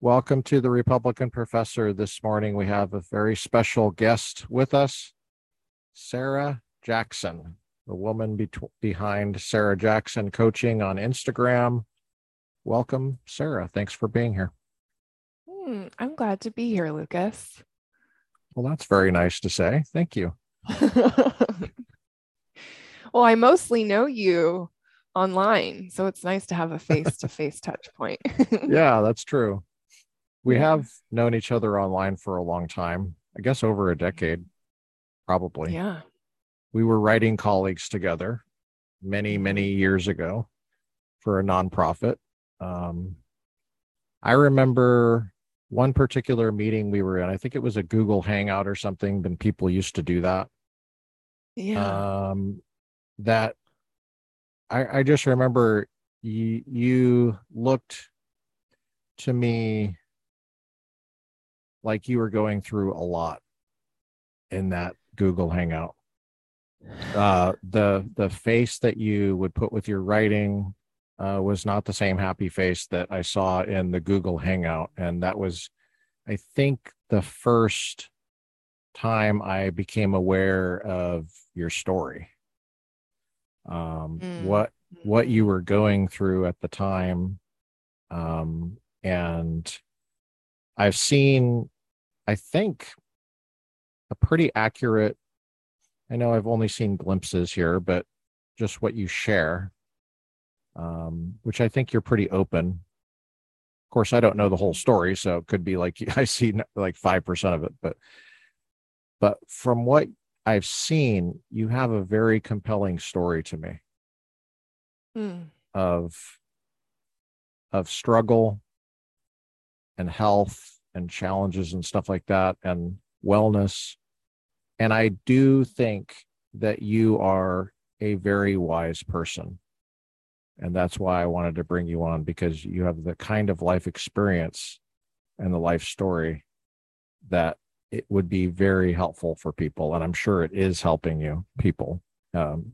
Welcome to the Republican Professor. This morning we have a very special guest with us, Sarah Jackson, the woman be- behind Sarah Jackson Coaching on Instagram. Welcome, Sarah. Thanks for being here. Hmm, I'm glad to be here, Lucas. Well, that's very nice to say. Thank you. well, I mostly know you online, so it's nice to have a face to face touch point. yeah, that's true. We yeah. have known each other online for a long time, I guess over a decade, probably. Yeah. We were writing colleagues together many, mm-hmm. many years ago for a nonprofit. Um, I remember one particular meeting we were in. I think it was a Google Hangout or something, and people used to do that. Yeah. Um, that I, I just remember you, you looked to me like you were going through a lot in that Google Hangout. Uh, the the face that you would put with your writing uh, was not the same happy face that I saw in the Google Hangout, and that was, I think, the first time I became aware of your story. Um, mm. What what you were going through at the time, um, and I've seen, I think, a pretty accurate. I know I've only seen glimpses here, but just what you share, um, which I think you're pretty open. Of course, I don't know the whole story, so it could be like I see like five percent of it, but but from what I've seen, you have a very compelling story to me mm. of of struggle and health and challenges and stuff like that and wellness. And I do think that you are a very wise person. And that's why I wanted to bring you on because you have the kind of life experience and the life story that it would be very helpful for people. And I'm sure it is helping you people um,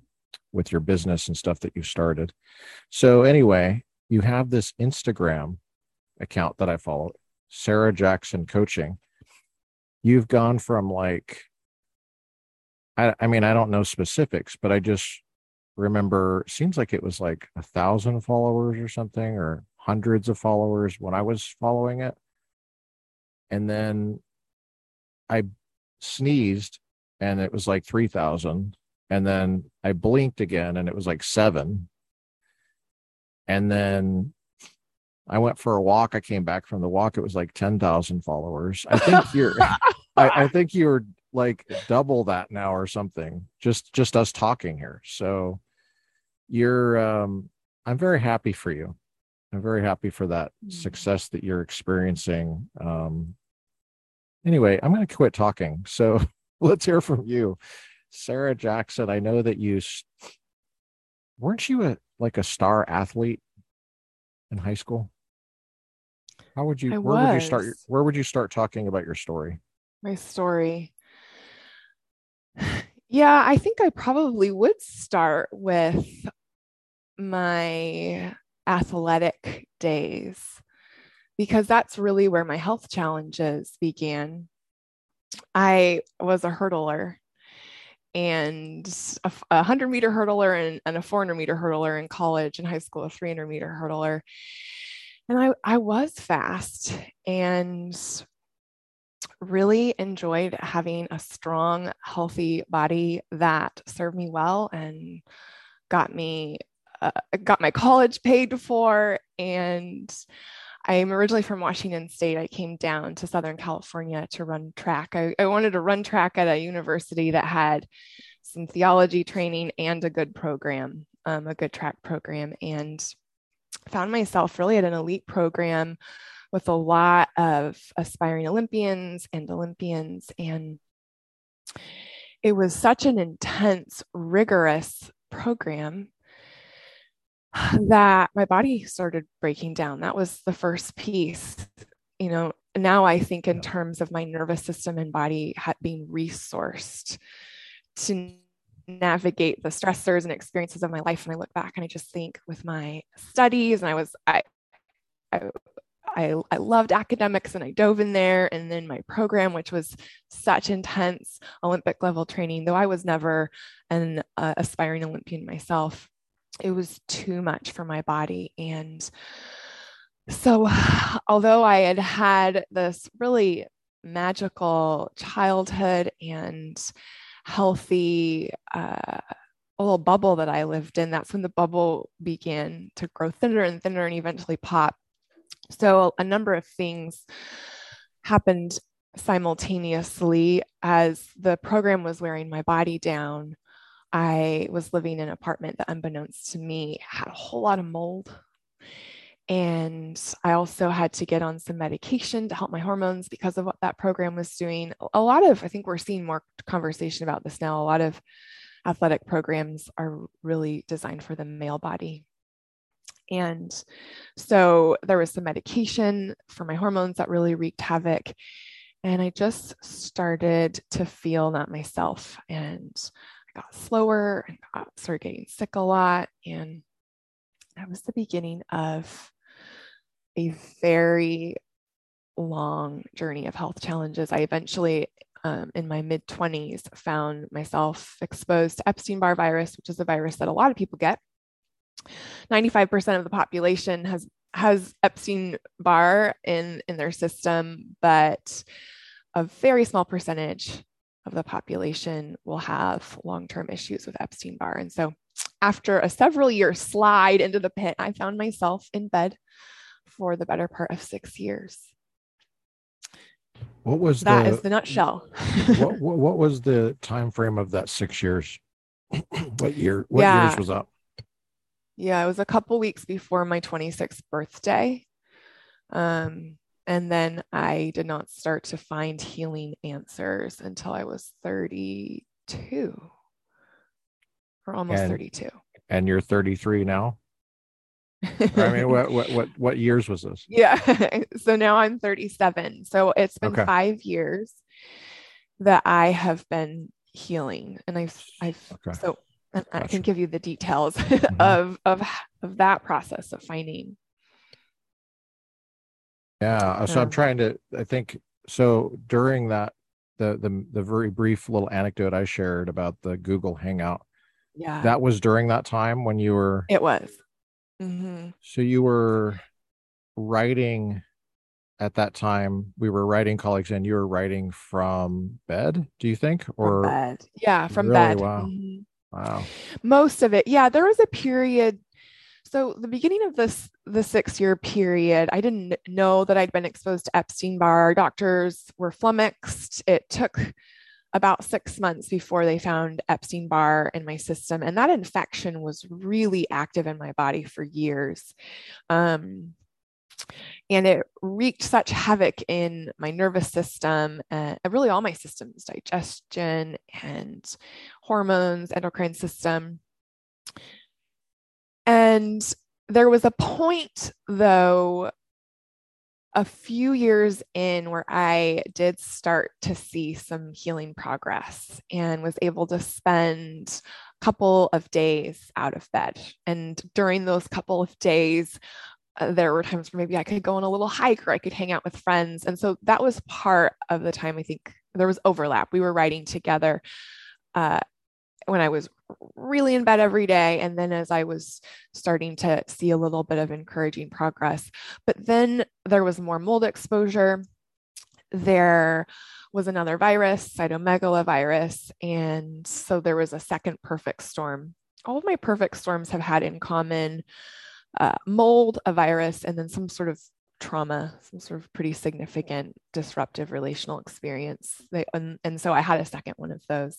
with your business and stuff that you started. So, anyway, you have this Instagram account that I follow, Sarah Jackson Coaching, you've gone from like, I, I mean, I don't know specifics, but I just remember, seems like it was like a thousand followers or something, or hundreds of followers when I was following it. And then I sneezed and it was like 3,000. And then I blinked again and it was like seven. And then I went for a walk. I came back from the walk. It was like 10,000 followers. I think you're, I, I, think you're like double that now or something, just, just us talking here. So you're, um, I'm very happy for you. I'm very happy for that mm. success that you're experiencing. Um, anyway, I'm going to quit talking. So let's hear from you. Sarah Jackson, I know that you weren't you a like a star athlete in high school? How would you? I where was. would you start? Where would you start talking about your story? My story. Yeah, I think I probably would start with my athletic days because that's really where my health challenges began. I was a hurdler and a, a 100 meter hurdler and, and, a 400 meter hurdler in college and high school, a 300 meter hurdler and I, I was fast and really enjoyed having a strong, healthy body that served me well and got me uh, got my college paid for. And I'm originally from Washington State. I came down to Southern California to run track. I, I wanted to run track at a university that had some theology training and a good program, um, a good track program. And found myself really at an elite program with a lot of aspiring Olympians and Olympians. And it was such an intense, rigorous program that my body started breaking down. That was the first piece. You know, now I think in terms of my nervous system and body being resourced to navigate the stressors and experiences of my life and i look back and i just think with my studies and i was i, I I, I loved academics and I dove in there. And then my program, which was such intense Olympic level training, though I was never an uh, aspiring Olympian myself, it was too much for my body. And so, although I had had this really magical childhood and healthy uh, little bubble that I lived in, that's when the bubble began to grow thinner and thinner and eventually pop. So, a number of things happened simultaneously as the program was wearing my body down. I was living in an apartment that, unbeknownst to me, had a whole lot of mold. And I also had to get on some medication to help my hormones because of what that program was doing. A lot of, I think we're seeing more conversation about this now. A lot of athletic programs are really designed for the male body. And so there was some medication for my hormones that really wreaked havoc. And I just started to feel that myself. And I got slower and got, started getting sick a lot. And that was the beginning of a very long journey of health challenges. I eventually, um, in my mid 20s, found myself exposed to Epstein Barr virus, which is a virus that a lot of people get. 95% of the population has has Epstein Barr in in their system, but a very small percentage of the population will have long-term issues with Epstein Barr. And so after a several year slide into the pit, I found myself in bed for the better part of six years. What was that? Is the nutshell? what, what, what was the time frame of that six years? what year? What yeah. years was up? Yeah, it was a couple weeks before my 26th birthday. Um, and then I did not start to find healing answers until I was 32 or almost and, 32. And you're 33 now? I mean, what, what, what, what years was this? Yeah. so now I'm 37. So it's been okay. five years that I have been healing and I've, I've, okay. so gotcha. I can give you the details mm-hmm. of, of, of that process of finding. Yeah. So um, I'm trying to, I think, so during that, the, the, the very brief little anecdote I shared about the Google Hangout, yeah, that was during that time when you were, it was Mm-hmm. So you were writing at that time. We were writing colleagues, and you were writing from bed. Do you think, or from bed? Yeah, from really? bed. Wow, mm-hmm. wow. Most of it, yeah. There was a period. So the beginning of this the six year period, I didn't know that I'd been exposed to Epstein Barr. Doctors were flummoxed. It took about six months before they found Epstein Barr in my system. And that infection was really active in my body for years. Um, and it wreaked such havoc in my nervous system and really all my systems digestion and hormones endocrine system and there was a point though a few years in where I did start to see some healing progress and was able to spend a couple of days out of bed. And during those couple of days, uh, there were times where maybe I could go on a little hike or I could hang out with friends. And so that was part of the time I think there was overlap. We were writing together uh, when I was really in bed every day. And then as I was starting to see a little bit of encouraging progress, but then there was more mold exposure. There was another virus, cytomegalovirus. And so there was a second perfect storm. All of my perfect storms have had in common uh, mold, a virus, and then some sort of trauma, some sort of pretty significant disruptive relational experience. They, and, and so I had a second one of those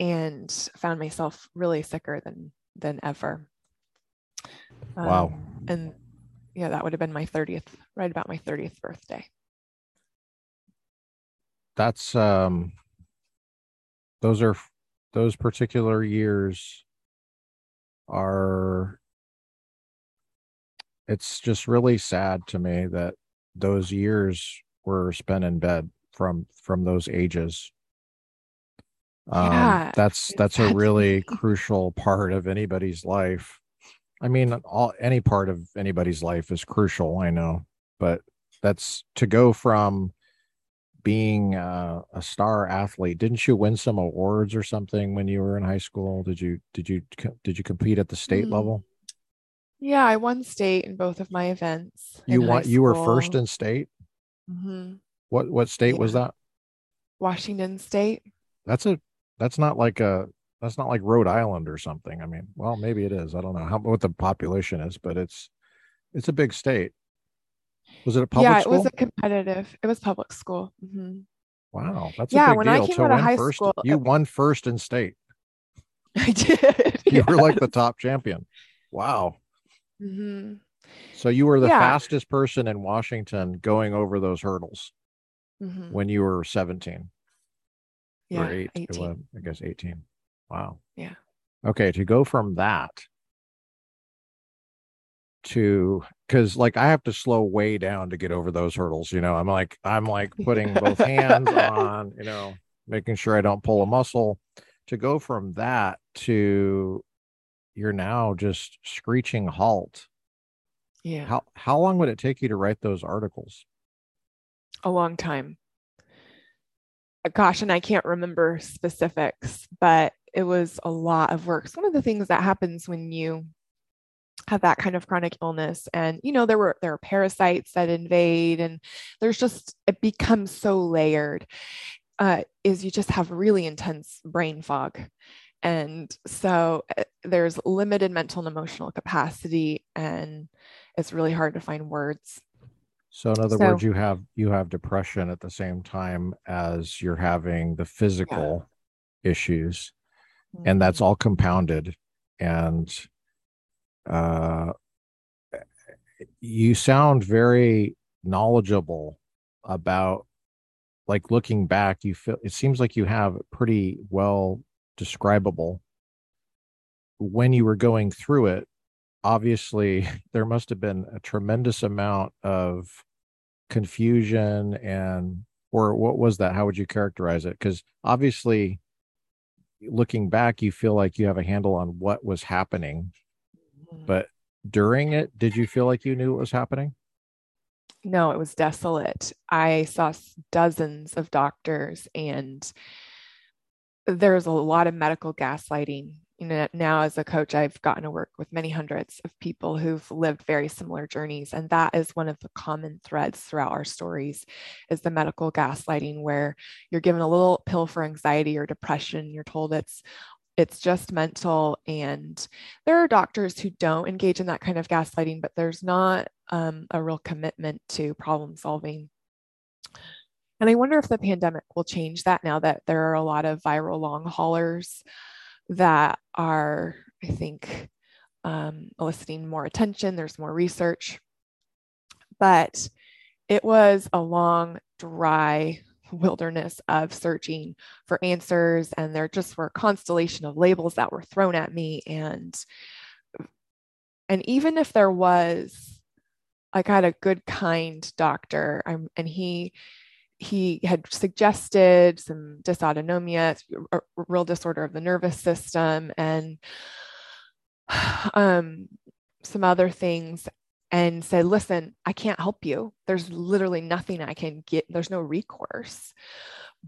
and found myself really sicker than than ever. Wow. Um, and yeah, that would have been my 30th, right about my 30th birthday. That's um those are those particular years are it's just really sad to me that those years were spent in bed from from those ages um, yeah, that's that's a really crucial part of anybody's life. I mean all any part of anybody's life is crucial i know but that's to go from being uh, a star athlete didn't you win some awards or something when you were in high school? Did you did you did you compete at the state mm. level? Yeah i won state in both of my events you won you were first in state? Mm-hmm. what what state yeah. was that? Washington state. That's a that's not like a that's not like rhode island or something i mean well maybe it is i don't know how what the population is but it's it's a big state was it a public yeah, school? it was a competitive. It was public school. Mm-hmm. Wow, that's yeah. when deal. I came out of high first, school, you won first in state. I did. You were like the top champion. Wow. Mm-hmm. So you were the yeah. fastest person in Washington going over those hurdles mm-hmm. when you were 17. Yeah, or eight, 18. 11, I guess 18. Wow. Yeah. Okay, to go from that to because like I have to slow way down to get over those hurdles. You know, I'm like I'm like putting both hands on, you know, making sure I don't pull a muscle. To go from that to you're now just screeching halt. Yeah. How how long would it take you to write those articles? A long time. Gosh, and I can't remember specifics, but it was a lot of work. So one of the things that happens when you have that kind of chronic illness and you know there were there are parasites that invade and there's just it becomes so layered uh, is you just have really intense brain fog and so uh, there's limited mental and emotional capacity and it's really hard to find words so in other so, words you have you have depression at the same time as you're having the physical yeah. issues mm-hmm. and that's all compounded and uh, you sound very knowledgeable about like looking back you feel it seems like you have pretty well describable when you were going through it obviously there must have been a tremendous amount of confusion and or what was that how would you characterize it because obviously looking back you feel like you have a handle on what was happening mm-hmm. but during it, did you feel like you knew what was happening? No, it was desolate. I saw dozens of doctors, and there's a lot of medical gaslighting. You know, now as a coach, I've gotten to work with many hundreds of people who've lived very similar journeys, and that is one of the common threads throughout our stories: is the medical gaslighting, where you're given a little pill for anxiety or depression. You're told it's it's just mental. And there are doctors who don't engage in that kind of gaslighting, but there's not um, a real commitment to problem solving. And I wonder if the pandemic will change that now that there are a lot of viral long haulers that are, I think, um, eliciting more attention. There's more research. But it was a long, dry wilderness of searching for answers and there just were a constellation of labels that were thrown at me and and even if there was like I had a good kind doctor I'm, and he he had suggested some dysautonomia a real disorder of the nervous system and um some other things and said, listen, I can't help you. There's literally nothing I can get. There's no recourse.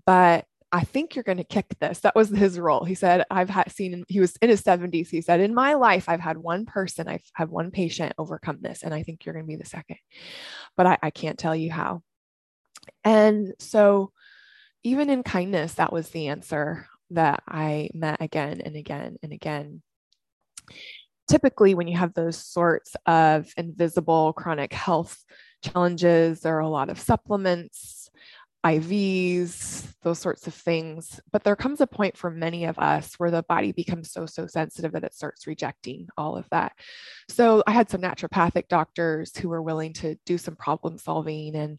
But I think you're going to kick this. That was his role. He said, I've had seen, he was in his 70s. He said, in my life, I've had one person, I've had one patient overcome this. And I think you're going to be the second. But I, I can't tell you how. And so, even in kindness, that was the answer that I met again and again and again typically when you have those sorts of invisible chronic health challenges, there are a lot of supplements, IVs, those sorts of things. But there comes a point for many of us where the body becomes so, so sensitive that it starts rejecting all of that. So I had some naturopathic doctors who were willing to do some problem solving and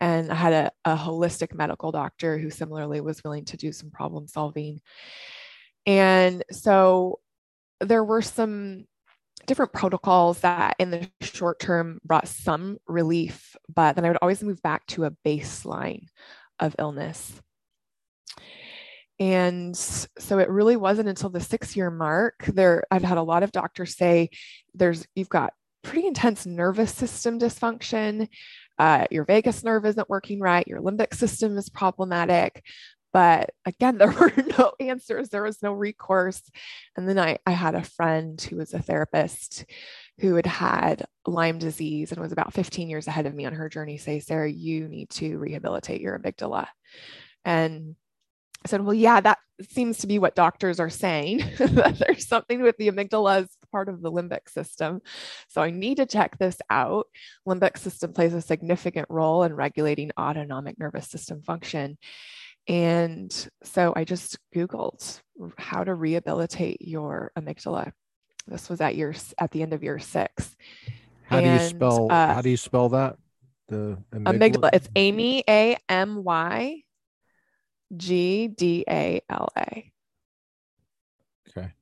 and I had a, a holistic medical doctor who similarly was willing to do some problem solving. And so there were some different protocols that in the short term brought some relief, but then I would always move back to a baseline of illness. And so it really wasn't until the six year mark there, I've had a lot of doctors say there's, you've got pretty intense nervous system dysfunction. Uh, your vagus nerve isn't working right. Your limbic system is problematic. But again, there were no answers, there was no recourse. And then I, I had a friend who was a therapist who had had Lyme disease and was about 15 years ahead of me on her journey say, Sarah, you need to rehabilitate your amygdala. And I said, Well, yeah, that seems to be what doctors are saying. that there's something with the amygdala as part of the limbic system. So I need to check this out. Limbic system plays a significant role in regulating autonomic nervous system function. And so I just Googled how to rehabilitate your amygdala. This was at year at the end of year six. How and, do you spell uh, how do you spell that? The amygdala. amygdala. It's Amy A M Y G D A L A. Okay.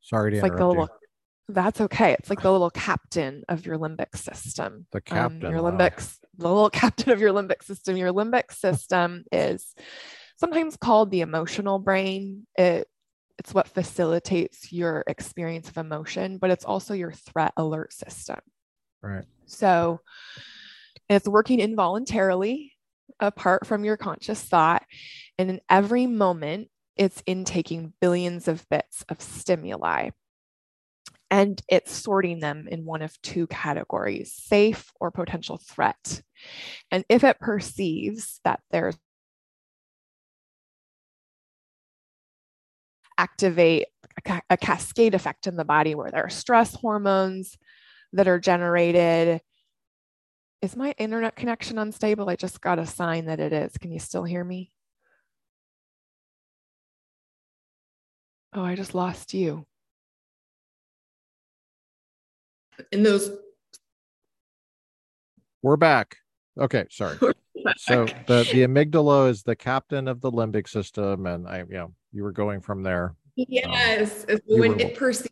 Sorry to it's interrupt like the little, you. That's okay. It's like the little captain of your limbic system. The captain. Um, your limbic, the little captain of your limbic system. Your limbic system is sometimes called the emotional brain. It it's what facilitates your experience of emotion, but it's also your threat alert system. Right. So it's working involuntarily apart from your conscious thought. And in every moment, it's intaking billions of bits of stimuli. And it's sorting them in one of two categories safe or potential threat. And if it perceives that there's activate a, a cascade effect in the body where there are stress hormones that are generated is my internet connection unstable? I just got a sign that it is. Can you still hear me? Oh, I just lost you. In those. We're back. Okay, sorry. So the the amygdala is the captain of the limbic system, and I, you know, you were going from there. Yes, um, when were... it perceives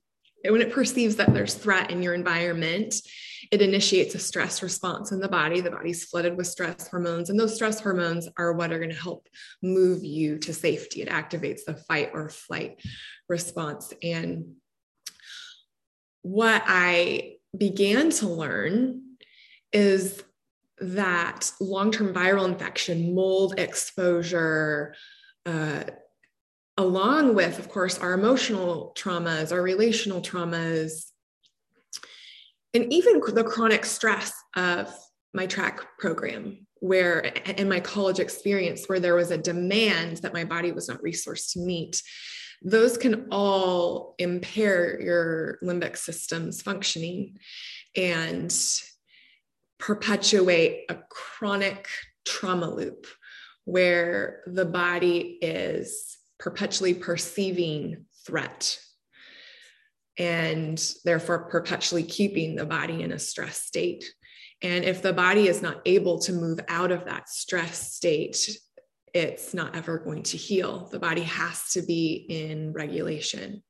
when it perceives that there's threat in your environment, it initiates a stress response in the body. The body's flooded with stress hormones, and those stress hormones are what are going to help move you to safety. It activates the fight or flight response. And what I began to learn is that long term viral infection, mold exposure, uh, along with, of course, our emotional traumas, our relational traumas, and even the chronic stress of my track program, where in my college experience, where there was a demand that my body was not resourced to meet, those can all impair your limbic system's functioning and perpetuate a chronic trauma loop where the body is perpetually perceiving threat and therefore perpetually keeping the body in a stress state. And if the body is not able to move out of that stress state, it's not ever going to heal. The body has to be in regulation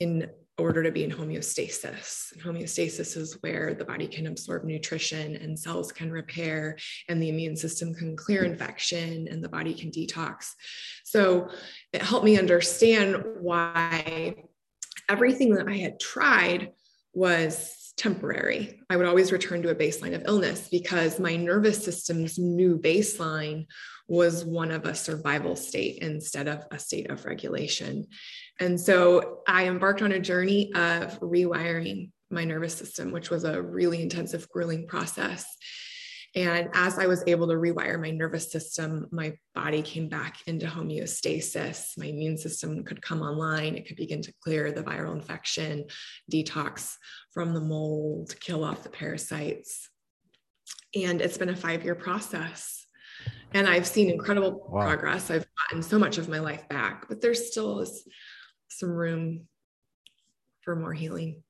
in order to be in homeostasis. And homeostasis is where the body can absorb nutrition and cells can repair and the immune system can clear infection and the body can detox. So it helped me understand why everything that I had tried was temporary. I would always return to a baseline of illness because my nervous system's new baseline was one of a survival state instead of a state of regulation. And so I embarked on a journey of rewiring my nervous system, which was a really intensive, grueling process. And as I was able to rewire my nervous system, my body came back into homeostasis. My immune system could come online. It could begin to clear the viral infection, detox from the mold, kill off the parasites. And it's been a five year process. And I've seen incredible wow. progress. I've gotten so much of my life back, but there's still some room for more healing.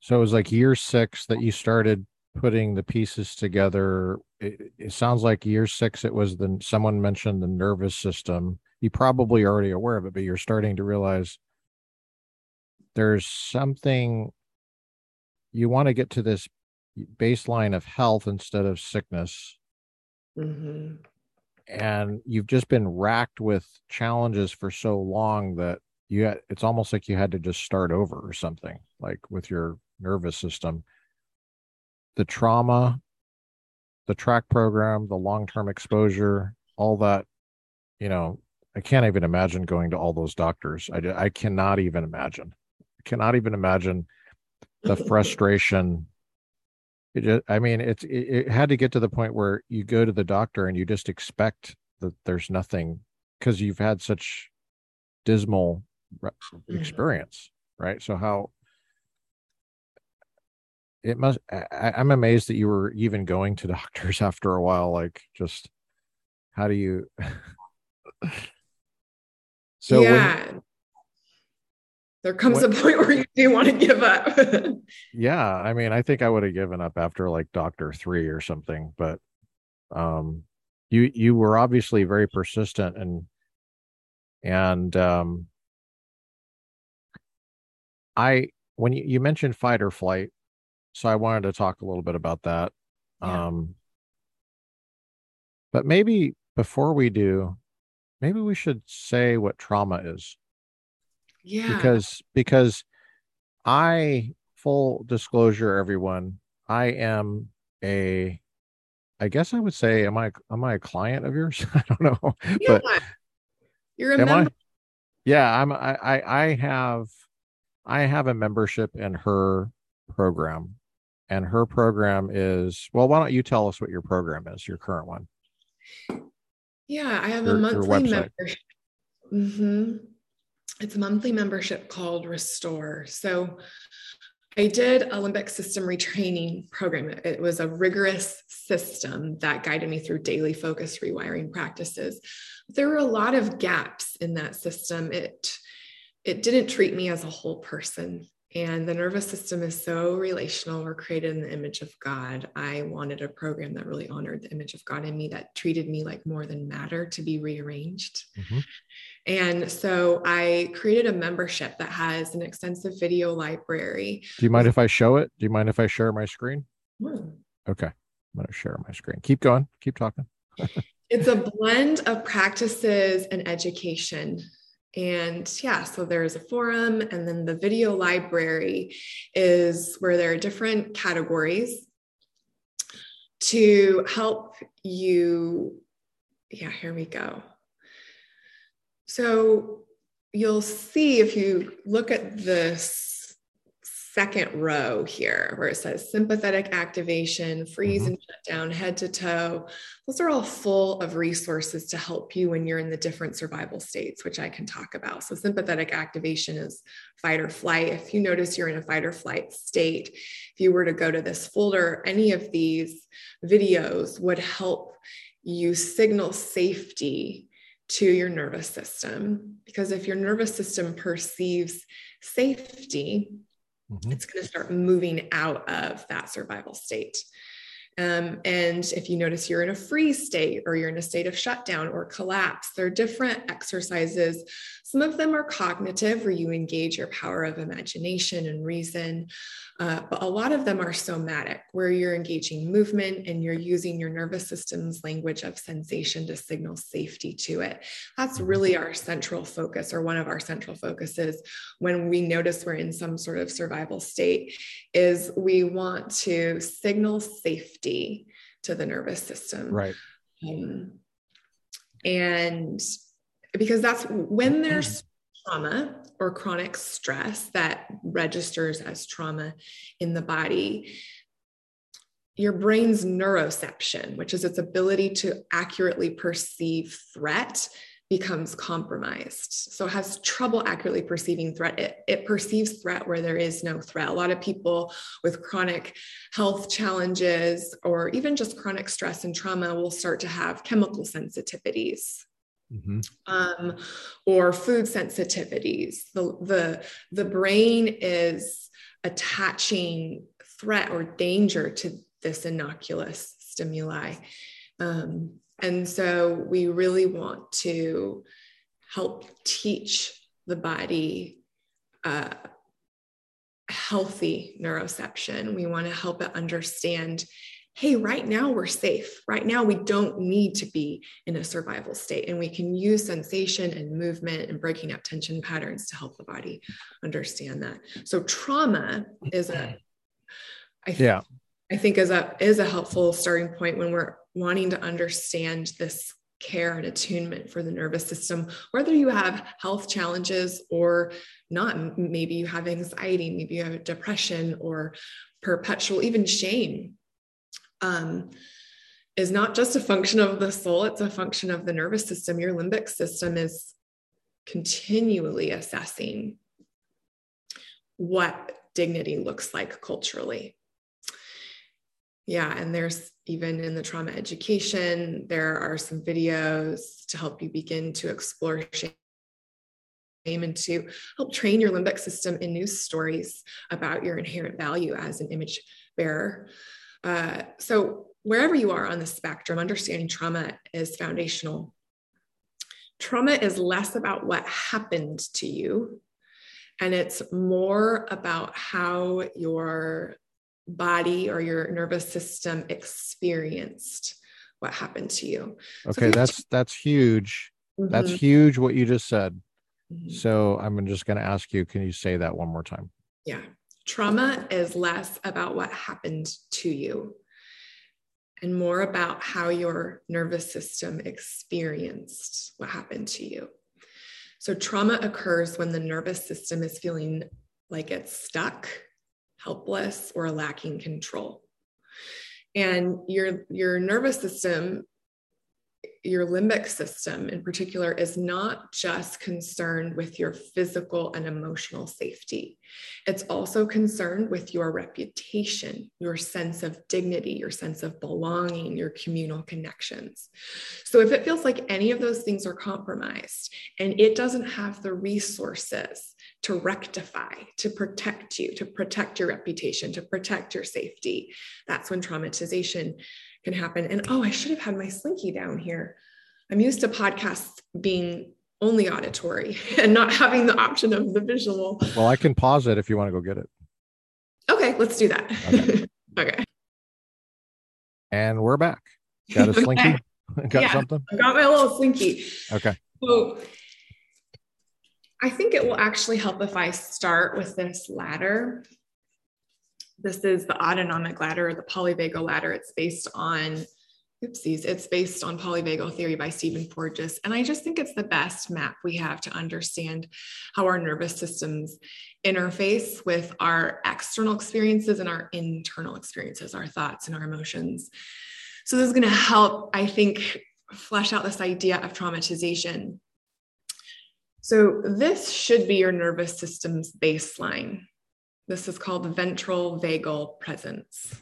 So it was like year six that you started putting the pieces together. It, it, sounds like year six, it was the someone mentioned the nervous system. You probably already aware of it, but you're starting to realize there's something you want to get to this baseline of health instead of sickness. Mm-hmm. And you've just been racked with challenges for so long that you had, it's almost like you had to just start over or something like with your nervous system. The trauma the track program the long-term exposure all that you know i can't even imagine going to all those doctors. I, I cannot even imagine. I cannot even imagine the frustration it just, i mean it's it, it had to get to the point where you go to the doctor and you just expect that there's nothing because you've had such dismal mm-hmm. experience right so how it must I, i'm amazed that you were even going to doctors after a while like just how do you so yeah when, there comes when, a point where you do want to give up. Yeah i mean i think i would have given up after like doctor three or something but um you you were obviously very persistent and and um i when you, you mentioned fight or flight so i wanted to talk a little bit about that yeah. um but maybe before we do maybe we should say what trauma is yeah. Because because i full disclosure everyone i am a i guess i would say am i am i a client of yours? I don't know yeah. but you're a member I? yeah i'm I, I i have i have a membership in her program. And her program is well why don't you tell us what your program is your current one? Yeah i have your, a monthly membership. Mm-hmm. It's a monthly membership called restore so i did a limbic system retraining program it was a rigorous system that guided me through daily focus rewiring practices there were a lot of gaps in that system it it didn't treat me as a whole person and the nervous system is so relational. We're created in the image of God. I wanted a program that really honored the image of God in me, that treated me like more than matter to be rearranged. Mm-hmm. And so I created a membership that has an extensive video library. Do you mind if I show it? Do you mind if I share my screen? Okay. I'm going to share my screen. Keep going. Keep talking. it's a blend of practices and education and yeah, so there's a forum, and then the video library is where there are different categories to help you. Yeah, here we go. So you'll see if you look at this second row here where it says sympathetic activation, freeze mm-hmm. and shut down, head to toe. Those are all full of resources to help you when you're in the different survival states, which I can talk about. So, sympathetic activation is fight or flight. If you notice you're in a fight or flight state, if you were to go to this folder, any of these videos would help you signal safety to your nervous system. Because if your nervous system perceives safety, mm-hmm. it's going to start moving out of that survival state. Um, and if you notice you're in a freeze state or you're in a state of shutdown or collapse, there are different exercises. Some of them are cognitive, where you engage your power of imagination and reason. Uh, but a lot of them are somatic, where you're engaging movement and you're using your nervous system's language of sensation to signal safety to it. That's mm-hmm. really our central focus, or one of our central focuses when we notice we're in some sort of survival state, is we want to signal safety to the nervous system. Right. Um, and because that's when there's trauma or chronic stress that registers as trauma in the body, your brain's neuroception, which is its ability to accurately perceive threat, becomes compromised. So it has trouble accurately perceiving threat. It, it perceives threat where there is no threat. A lot of people with chronic health challenges or even just chronic stress and trauma will start to have chemical sensitivities Mm-hmm. Um, or food sensitivities. The, the, the brain is attaching threat or danger to this innocuous stimuli. Um, and so we really want to help teach the body uh, healthy neuroception. We want to help it understand hey, right now we're safe. Right now we don't need to be in a survival state. And we can use sensation and movement and breaking up tension patterns to help the body understand that. So trauma is a, I th- Yeah. I think is a is a helpful starting point when we're wanting to understand this care and attunement for the nervous system, whether you have health challenges or not. Maybe you have anxiety, maybe you have depression or perpetual, even shame. Um, is not just a function of the soul, it's a function of the nervous system. Your limbic system is continually assessing what dignity looks like culturally yeah and there's even in the trauma education there are some videos to help you begin to explore shame and to help train your limbic system in news stories about your inherent value as an image bearer. Uh, so wherever you are on the spectrum understanding trauma is foundational. Trauma is less about what happened to you and it's more about how your body or your nervous system experienced what happened to you. Okay, so that's that's huge. Mm-hmm. That's huge what you just said. Mm-hmm. So I'm just going to ask you can you say that one more time? Yeah. Trauma is less about what happened to you and more about how your nervous system experienced what happened to you. So, trauma occurs when the nervous system is feeling like it's stuck helpless, or lacking control. And your, your nervous system, your limbic system in particular, is not just concerned with your physical and emotional safety. It's also concerned with your reputation, your sense of dignity, your sense of belonging, your communal connections. So if it feels like any of those things are compromised and it doesn't have the resources to rectify, to protect you, to protect your reputation, to protect your safety. That's when traumatization can happen. And oh, I should have had my slinky down here. I'm used to podcasts being only auditory and not having the option of the visual. Well, I can pause it if you want to go get it. Okay, let's do that. Okay. okay. And we're back. Got a slinky? got yeah, something? I got my little slinky. Okay. So I think it will actually help if I start with this ladder. This is the autonomic ladder the polyvagal ladder. It's based on, oopsies, it's based on polyvagal theory by Stephen Porges. And I just think it's the best map we have to understand how our nervous systems interface with our external experiences and our internal experiences, our thoughts and our emotions. So this is going to help, I think, flesh out this idea of traumatization so, this should be your nervous system's baseline. This is called ventral vagal presence.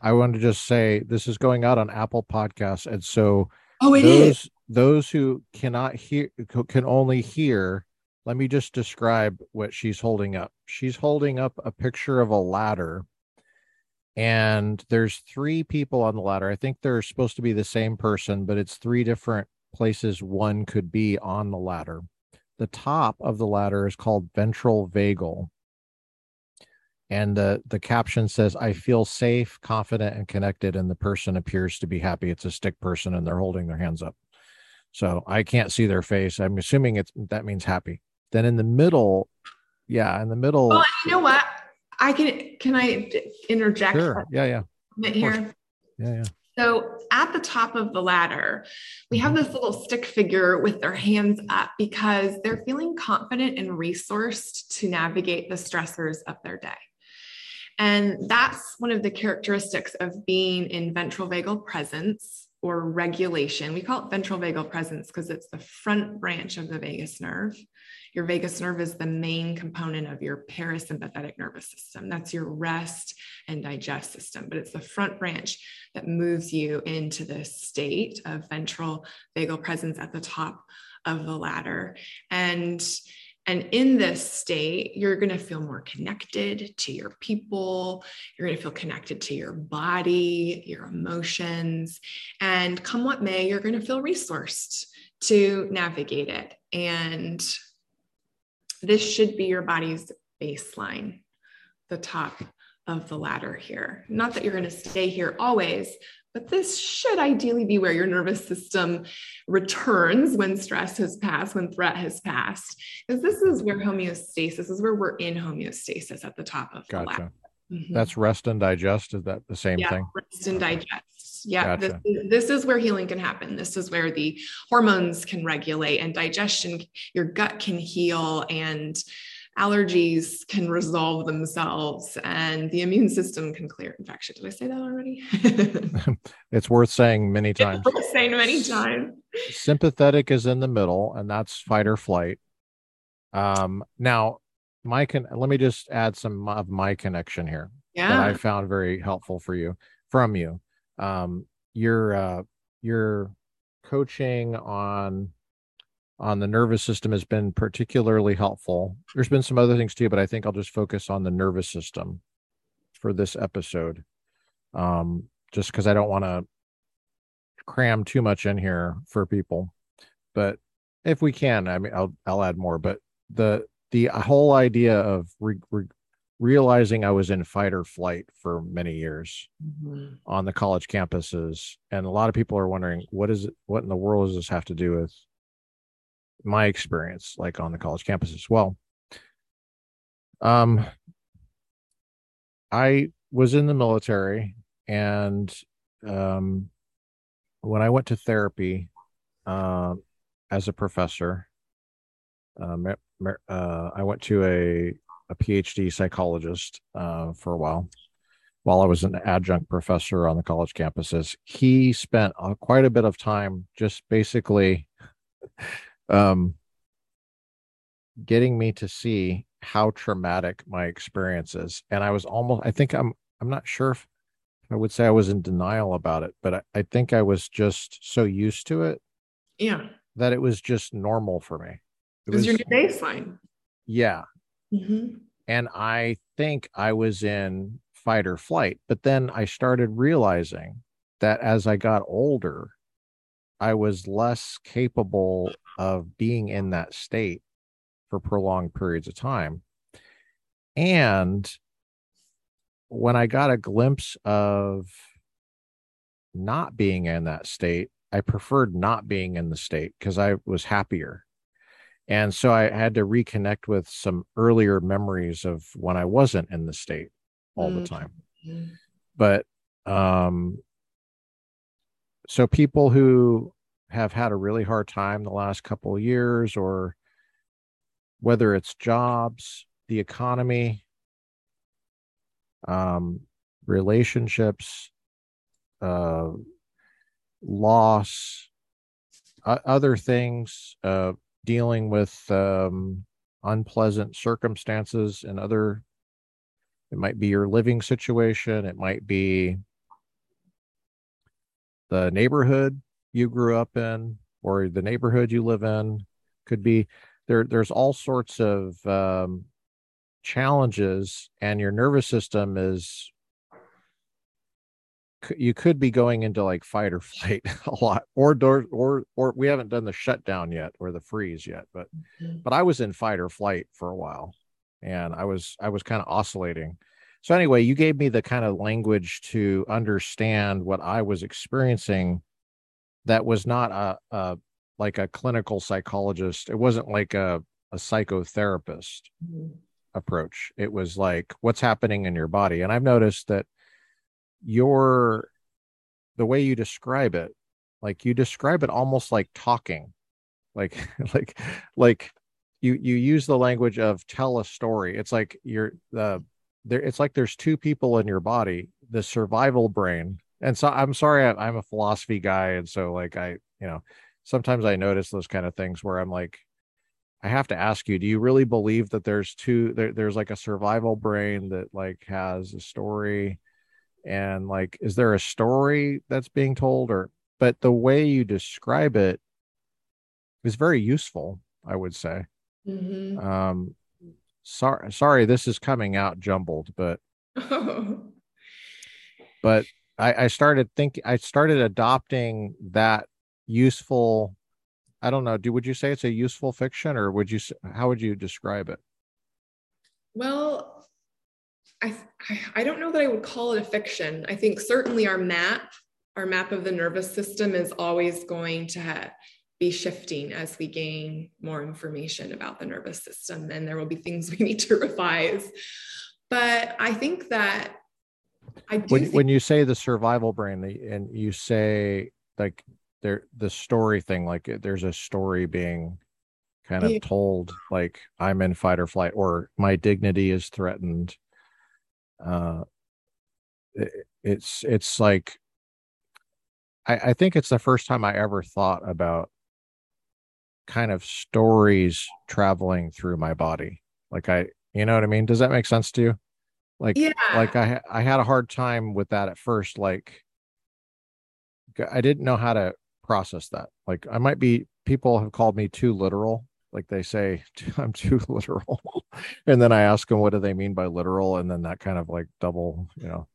I want to just say this is going out on Apple Podcasts. And so, oh, it those, is. those who cannot hear, can only hear, let me just describe what she's holding up. She's holding up a picture of a ladder and there's three people on the ladder. I think they're supposed to be the same person, but it's three different places one could be on the ladder. The top of the ladder is called ventral vagal. And the, the caption says, I feel safe, confident, and connected. And the person appears to be happy. It's a stick person and they're holding their hands up. So I can't see their face. I'm assuming it's that means happy. Then in the middle, yeah, in the middle. Oh, well, you know what? I can can I interject? Sure. Yeah, yeah. Here. Yeah, yeah. So at the top of the ladder, we have mm-hmm. this little stick figure with their hands up because they're feeling confident and resourced to navigate the stressors of their day. And that's one of the characteristics of being in ventral vagal presence or regulation. We call it ventral vagal presence because it's the front branch of the vagus nerve. Your vagus nerve is the main component of your parasympathetic nervous system. That's your rest and digest system, but it's the front branch that moves you into this state of ventral vagal presence at the top of the ladder. And and in this state, you're going to feel more connected to your people. You're going to feel connected to your body, your emotions. And come what may, you're going to feel resourced to navigate it. And this should be your body's baseline, the top of the ladder here. Not that you're going to stay here always, but this should ideally be where your nervous system returns when stress has passed, when threat has passed. Because this is where homeostasis is where we're in homeostasis at the top of gotcha. the ladder. Mm-hmm. That's rest and digest. Is that the same yeah, thing? Rest and digest. Yeah. Gotcha. This, this is where healing can happen. This is where the hormones can regulate and digestion, your gut can heal and allergies can resolve themselves and the immune system can clear infection. Did I say that already? it's worth saying many times. It's worth saying many times. Sympathetic is in the middle, and that's fight or flight. Um, now, my can let me just add some of my connection here yeah. that I found very helpful for you from you. Um, your uh, your coaching on on the nervous system has been particularly helpful. There's been some other things too, but I think I'll just focus on the nervous system for this episode. Um, just because I don't want to cram too much in here for people. But if we can, I mean, I'll I'll add more. But the the whole idea of re- re- realizing I was in fight or flight for many years mm-hmm. on the college campuses, and a lot of people are wondering what is it? What in the world does this have to do with my experience like on the college campus as well um i was in the military and um when i went to therapy uh, as a professor um, uh, i went to a a phd psychologist uh, for a while while i was an adjunct professor on the college campuses he spent uh, quite a bit of time just basically um, getting me to see how traumatic my experience is. And I was almost, I think I'm, I'm not sure if I would say I was in denial about it, but I, I think I was just so used to it. Yeah. That it was just normal for me. It, was, was, your new baseline. Yeah. Mm-hmm. And I think I was in fight or flight. But then I started realizing that as I got older, I was less capable of being in that state for prolonged periods of time. And when I got a glimpse of not being in that state, I preferred not being in the state because I was happier. And so I had to reconnect with some earlier memories of when I wasn't in the state all mm-hmm. the time. But um so people who have had a really hard time the last couple of years or whether it's jobs the economy um, relationships uh, loss uh, other things uh, dealing with um, unpleasant circumstances and other it might be your living situation it might be the neighborhood you grew up in or the neighborhood you live in. Could be there there's all sorts of um, challenges and your nervous system is you could be going into like fight or flight a lot or or or, or we haven't done the shutdown yet or the freeze yet but mm-hmm. but i was in fight or flight for a while and i was i was kind of oscillating so anyway you gave me the kind of language to understand what i was experiencing that was not a, a like a clinical psychologist. It wasn't like a, a psychotherapist mm-hmm. approach. It was like what's happening in your body. And I've noticed that your the way you describe it, like you describe it almost like talking. Like like like you you use the language of tell a story. It's like you're the there it's like there's two people in your body, the survival brain and so i'm sorry i'm a philosophy guy and so like i you know sometimes i notice those kind of things where i'm like i have to ask you do you really believe that there's two there, there's like a survival brain that like has a story and like is there a story that's being told or but the way you describe it is very useful i would say mm-hmm. um sorry sorry this is coming out jumbled but but I, I started thinking I started adopting that useful I don't know, do would you say it's a useful fiction or would you how would you describe it? Well, I, I don't know that I would call it a fiction. I think certainly our map, our map of the nervous system is always going to have, be shifting as we gain more information about the nervous system, and there will be things we need to revise. But I think that I when, think- when you say the survival brain, and you say like there the story thing, like uh, there's a story being kind of yeah. told, like I'm in fight or flight, or my dignity is threatened. Uh, it, it's it's like I, I think it's the first time I ever thought about kind of stories traveling through my body. Like I, you know what I mean? Does that make sense to you? Like, yeah. like I, I had a hard time with that at first. Like, I didn't know how to process that. Like, I might be. People have called me too literal. Like they say, I'm too literal, and then I ask them what do they mean by literal, and then that kind of like double, you know,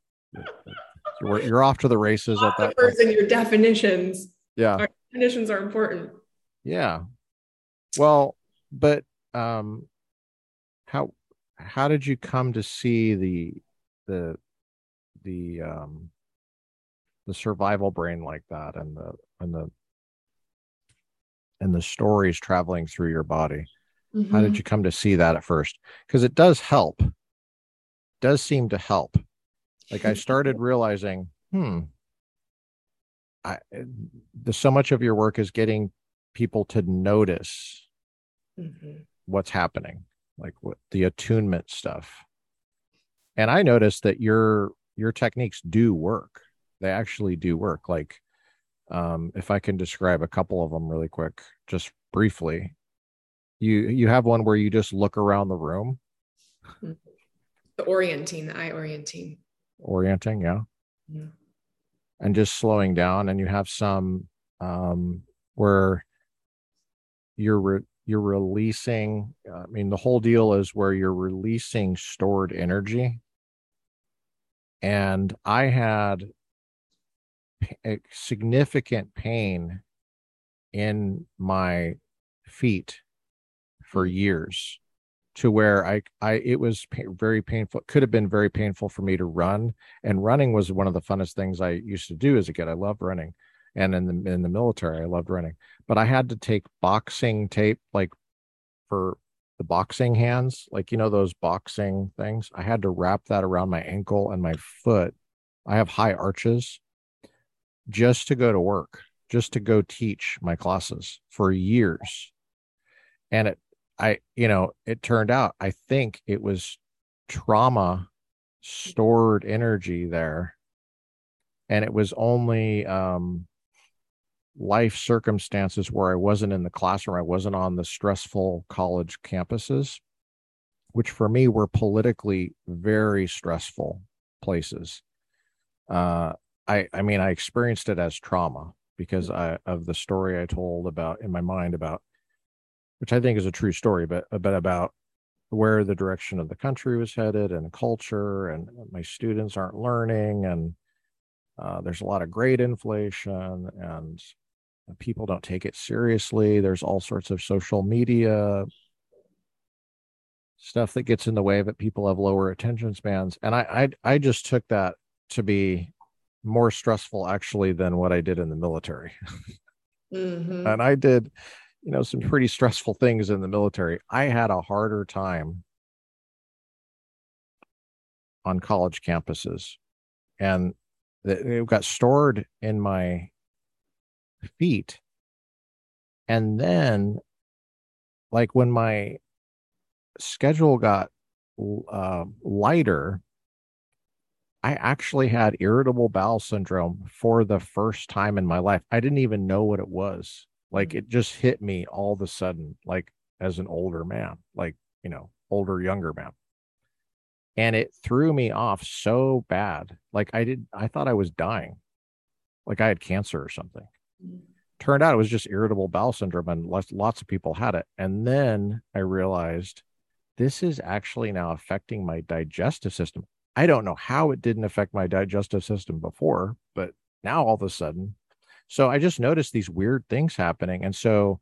you're, you're off to the races at that. Person, your definitions. Yeah, Our definitions are important. Yeah, well, but um, how how did you come to see the the the um the survival brain like that and the and the and the stories traveling through your body mm-hmm. how did mm-hmm. you come to see that at first because it does help it does seem to help like i started realizing hmm i the so much of your work is getting people to notice mm-hmm. what's happening, like what the attunement stuff. And I noticed that your your techniques do work. They actually do work. Like um, if I can describe a couple of them really quick, just briefly. You you have one where you just look around the room. Mm-hmm. The orienting, the eye orienting. Orienting, yeah. yeah. And just slowing down, and you have some um, where you're re- you're releasing i mean the whole deal is where you're releasing stored energy and i had significant pain in my feet for mm-hmm. years to where I, I, it was very painful. It could have been very painful for me to run, and running was one of the funnest things I used to do as a kid. I loved running, and in the in the military i loved running but i had to take boxing tape like for the boxing hands like you know those boxing things i had to wrap that around my ankle and my foot i have high arches just to go to work just to go teach my classes for years and it i you know it turned out i think it was trauma stored energy there and it was only um life circumstances where I wasn't in the classroom, I wasn't on the stressful college campuses, which for me were politically very stressful places. Uh, I, I mean, I experienced it as trauma because mm-hmm. I, of the story I told about in my mind about, which I think is a true story, but, but about where the direction of the country was headed and culture and uh, my students aren't learning and uh, there's a lot of grade inflation and uh, people don't take it seriously. There's all sorts of social media stuff that gets in the way of it. People have lower attention spans. And i i, I just took that to be more stressful actually than what i did in the military mm-hmm. and i did you know some pretty stressful things in the military i had a harder time on college campuses and it got stored in my feet. And then, like when my schedule got uh, lighter, I actually had irritable bowel syndrome for the first time in my life. I didn't even know what it was. Like mm-hmm. it just hit me all of a sudden, like as an older man, like, you know, older, younger man. And it threw me off so bad. Like I did, I thought I was dying, like I had cancer or something. Mm-hmm. Turned out it was just irritable bowel syndrome, and lots, lots of people had it. And then I realized this is actually now affecting my digestive system. I don't know how it didn't affect my digestive system before, but now all of a sudden. So I just noticed these weird things happening. And so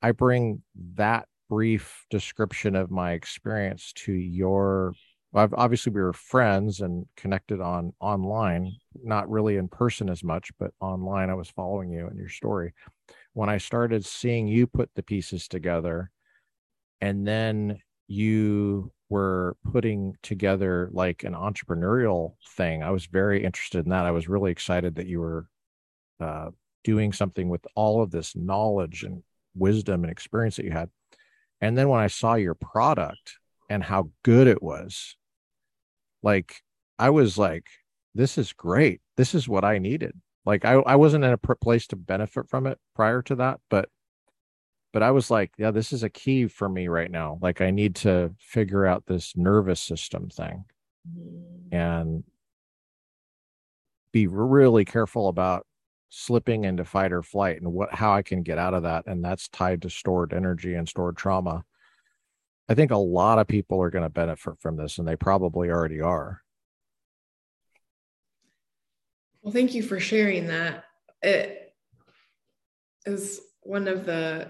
I bring that brief description of my experience to your I've, obviously we were friends and connected on online, not really in person as much, but online. I was following you and your story. When I started seeing you put the pieces together, and then you were putting together like an entrepreneurial thing, I was very interested in that. I was really excited that you were uh, doing something with all of this knowledge and wisdom and experience that you had. And then when I saw your product and how good it was, like I was like, this is great. This is what I needed. Like I, I wasn't in a place to benefit from it prior to that, but but I was like, yeah, this is a key for me right now. Like I need to figure out this nervous system thing mm-hmm. and be really careful about slipping into fight or flight and what how I can get out of that. And that's tied to stored energy and stored trauma. I think a lot of people are going to benefit from this, and they probably already are. Well, thank you for sharing that. It is one of the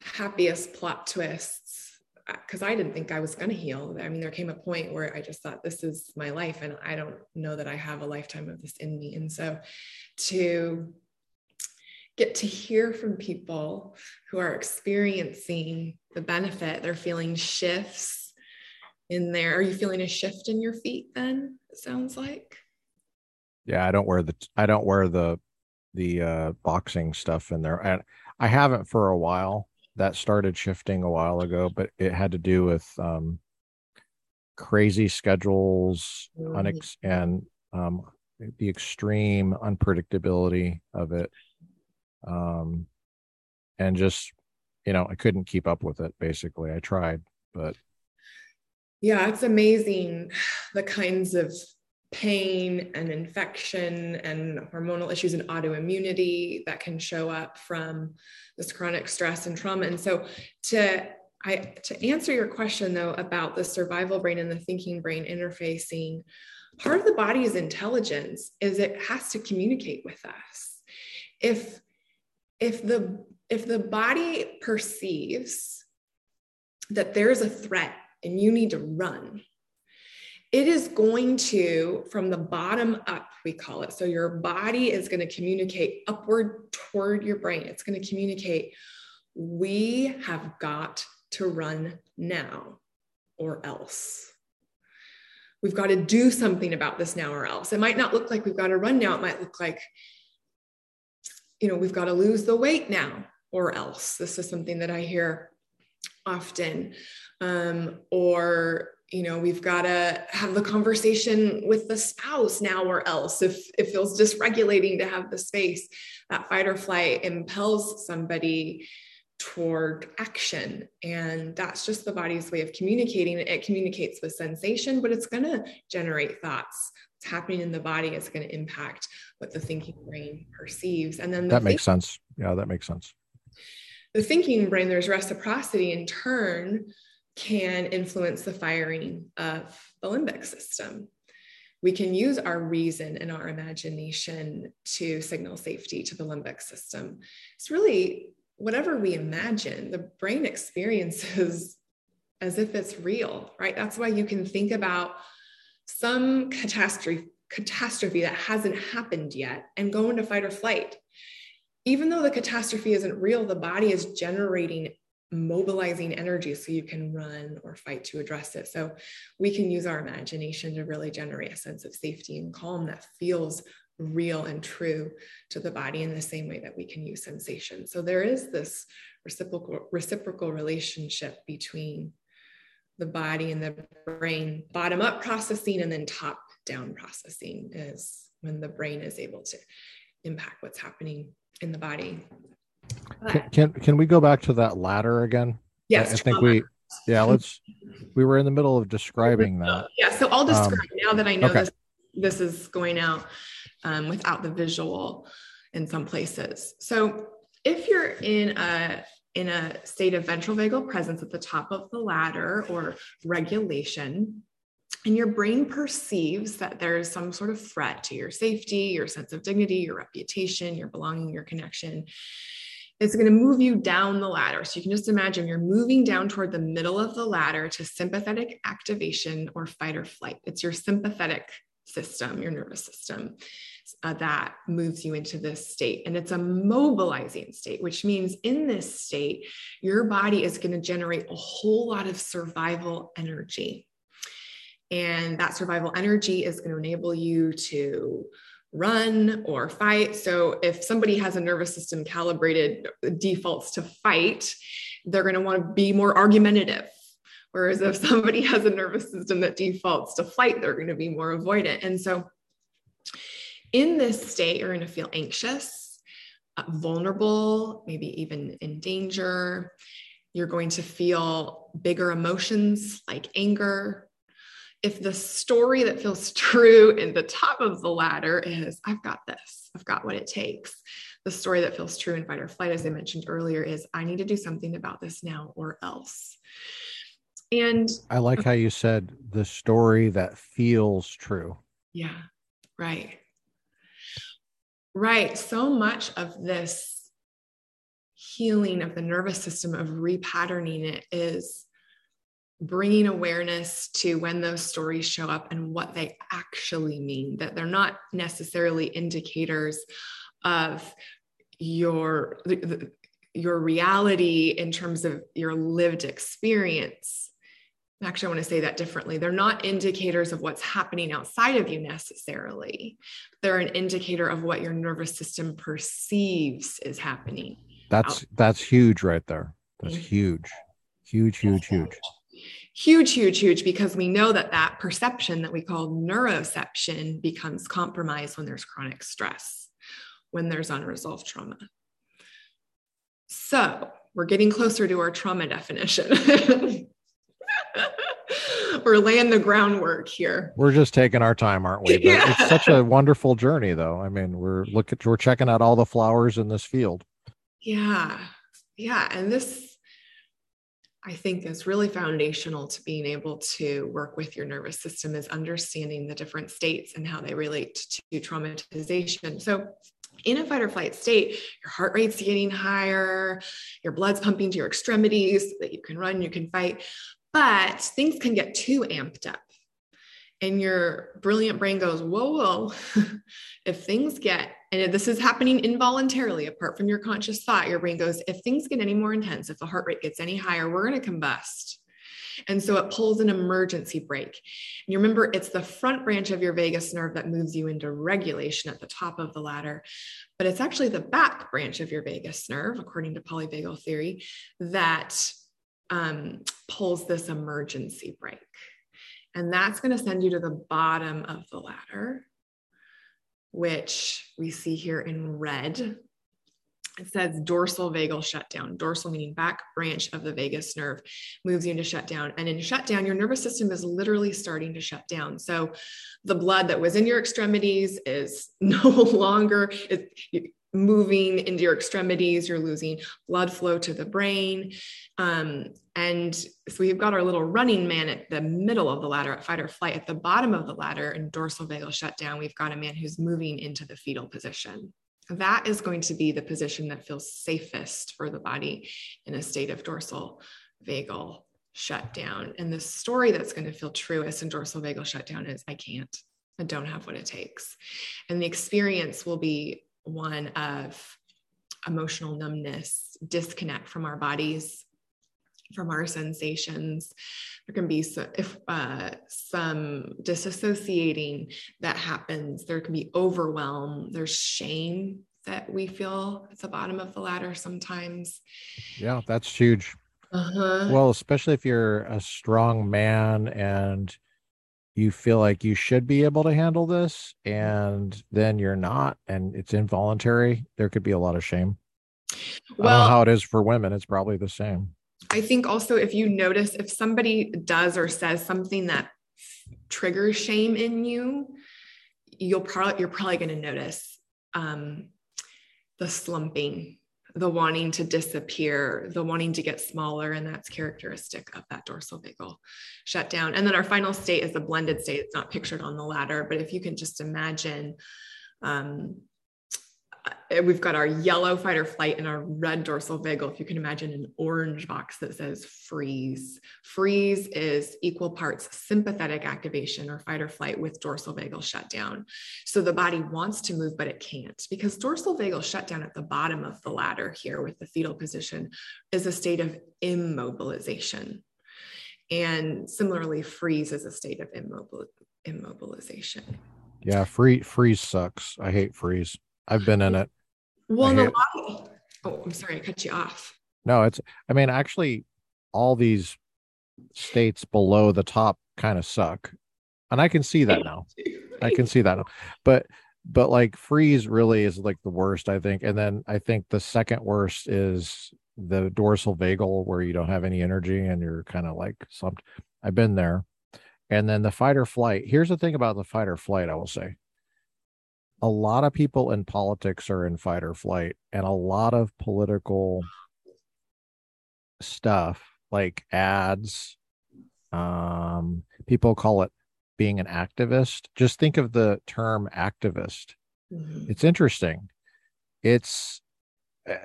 happiest plot twists because I didn't think I was going to heal. I mean, there came a point where I just thought, this is my life, and I don't know that I have a lifetime of this in me. And so to get to hear from people who are experiencing the benefit, they're feeling shifts in there. Are you feeling a shift in your feet then? It sounds like. Yeah, I don't wear the I don't wear the the uh boxing stuff in there. And I haven't for a while that started shifting a while ago, but it had to do with um, crazy schedules mm-hmm. unex- and um, the extreme unpredictability of it. Um, and just, you know, I couldn't keep up with it basically. I tried, but. Yeah, it's amazing the kinds of pain and infection and hormonal issues and autoimmunity that can show up from this chronic stress and trauma. And so to I to answer your question though about the survival brain and the thinking brain interfacing, part of the body's intelligence is it has to communicate with us. If if the if the body perceives that there's a threat and you need to run, it is going to, from the bottom up, we call it. So your body is going to communicate upward toward your brain. It's going to communicate, we have got to run now or else. We've got to do something about this now or else. It might not look like we've got to run now. It might look like, you know, we've got to lose the weight now or else. This is something that I hear often. Um, or you know we've got to have the conversation with the spouse now or else. If it feels dysregulating to have the space that fight or flight impels somebody toward action. And that's just the body's way of communicating. It communicates with sensation but it's going to generate thoughts. What's happening in the body is going to impact what the thinking brain perceives. And then the that makes sense. Yeah that makes sense. the thinking brain there's reciprocity in turn can influence the firing of the limbic system. We can use our reason and our imagination to signal safety to the limbic system. It's really whatever we imagine, the brain experiences as if it's real, right? That's why you can think about some catastrophe catastrophe that hasn't happened yet and go into fight or flight. Even though the catastrophe isn't real, the body is generating mobilizing energy so you can run or fight to address it. So we can use our imagination to really generate a sense of safety and calm that feels real and true to the body in the same way that we can use sensation. So there is this reciprocal reciprocal relationship between the body and the brain. Bottom up processing and then top down processing is when the brain is able to impact what's happening in the body. Can, can, can we go back to that ladder again? Yes. I, I think we yeah, let's we were in the middle of describing that. Yeah, so I'll describe um, now that I know okay. this this is going out um, without the visual in some places. So if you're in a in a state of ventral vagal presence at the top of the ladder or regulation, and your brain perceives that there's some sort of threat to your safety, your sense of dignity, your reputation, your belonging, your connection, it's going to move you down the ladder. So you can just imagine you're moving down toward the middle of the ladder to sympathetic activation or fight or flight. It's your sympathetic system, your nervous system. Uh, that moves you into this state. And it's a mobilizing state, which means in this state, your body is going to generate a whole lot of survival energy. And that survival energy is going to enable you to run or fight. So if somebody has a nervous system calibrated defaults to fight, they're going to want to be more argumentative. Whereas if somebody has a nervous system that defaults to flight, they're going to be more avoidant. And so in this state, you're going to feel anxious, uh, vulnerable, maybe even in danger. You're going to feel bigger emotions like anger, if the story that feels true in the top of the ladder is, I've got this, I've got what it takes. The story that feels true in fight or flight, as I mentioned earlier, is I need to do something about this now or else. And I like how you said the story that feels true. Yeah, right. Right. So much of this healing of the nervous system, of repatterning it, is bringing awareness to when those stories show up and what they actually mean, that they're not necessarily indicators of your your reality in terms of your lived experience. Actually i want to say that differently. They're not indicators of what's happening outside of you necessarily. They're an indicator of what your nervous system perceives is happening. That's out. that's huge right there. That's mm-hmm. huge. Huge huge huge huge, huge, huge, because we know that that perception that we call neuroception becomes compromised when there's chronic stress, when there's unresolved trauma. So we're getting closer to our trauma definition. we're laying the groundwork here. We're just taking our time, aren't we? But yeah. It's such a wonderful journey, though. I mean, we're looking, we're checking out all the flowers in this field. Yeah, yeah, and this I think is really foundational to being able to work with your nervous system is understanding the different states and how they relate to traumatization. So, in a fight or flight state, your heart rate's getting higher, your blood's pumping to your extremities so that you can run, you can fight, but things can get too amped up. And your brilliant brain goes, Whoa, whoa. if things get and this is happening involuntarily apart from your conscious thought. Your brain goes if things get any more intense if the heart rate gets any higher we're going to combust. And so it pulls an emergency brake. And you remember it's the front branch of your vagus nerve that moves you into regulation at the top of the ladder but it's actually the back branch of your vagus nerve according to polyvagal theory that um, pulls this emergency brake. And that's going to send you to the bottom of the ladder which we see here in red. It says dorsal vagal shutdown. Dorsal meaning back branch of the vagus nerve moves you into shutdown. And in shutdown, your nervous system is literally starting to shut down. So the blood that was in your extremities is no longer, it, moving into your extremities, you're losing blood flow to the brain. Um, and so we've got our little running man at the middle of the ladder at fight or flight. At the bottom of the ladder in dorsal vagal shutdown, we've got a man who's moving into the fetal position. That is going to be the position that feels safest for the body in a state of dorsal vagal shutdown. And the story that's going to feel truest in dorsal vagal shutdown is I can't. I don't have what it takes. And the experience will be one of emotional numbness, disconnect from our bodies, from our sensations. There can be some, if, uh, some disassociating that happens. There can be overwhelm. There's shame that we feel at the bottom of the ladder sometimes. Yeah, that's huge. Uh-huh. Well, especially if you're a strong man and you feel like you should be able to handle this and then you're not and it's involuntary there could be a lot of shame. Well how it is for women it's probably the same. I think also if you notice if somebody does or says something that triggers shame in you you'll probably you're probably going to notice um, the slumping the wanting to disappear, the wanting to get smaller, and that's characteristic of that dorsal vagal shutdown. And then our final state is the blended state. It's not pictured on the ladder, but if you can just imagine um, Uh, we've got our yellow fight or flight and our red dorsal vagal. If you can imagine an orange box that says freeze. Freeze is equal parts sympathetic activation or fight or flight with dorsal vagal shutdown. So the body wants to move, but it can't because dorsal vagal shutdown at the bottom of the ladder here with the fetal position is a state of immobilization. And similarly, freeze is a state of immobil- immobilization. Yeah, free freeze sucks. I hate freeze. I've been in it. Well, no, oh, I'm sorry, I cut you off. No, it's I mean, actually all these states below the top kind of suck. And I can see that now. I can see that now. But but like freeze really is like the worst, I think. And then I think the second worst is the dorsal vagal where you don't have any energy and you're kind of like slumped. I've been there. And then the fight or flight. Here's the thing about the fight or flight, I will say. A lot of people in politics are in fight or flight, and a lot of political stuff like ads, um, people call it being an activist. Just think of the term activist. Mm-hmm. It's interesting. It's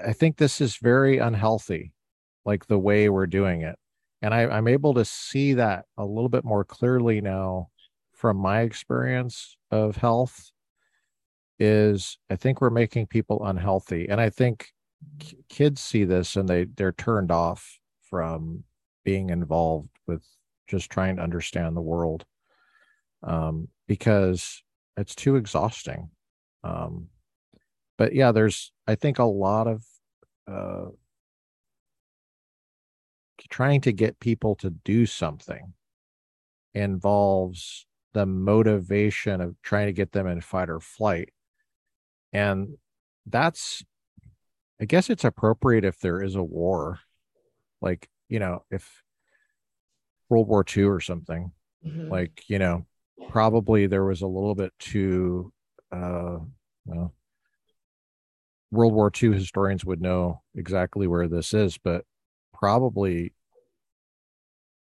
I think this is very unhealthy, like the way we're doing it. And I, I'm able to see that a little bit more clearly now from my experience of health is I think we're making people unhealthy. And I think kids see this and they they're turned off from being involved with just trying to understand the world um, because it's too exhausting. Um, but yeah, there's I think a lot of uh, trying to get people to do something involves the motivation of trying to get them in fight or flight. And that's, I guess it's appropriate if there is a war, like, you know, if World War II or something, mm-hmm. like, you know, probably there was a little bit too, uh, well, World War II historians would know exactly where this is, but probably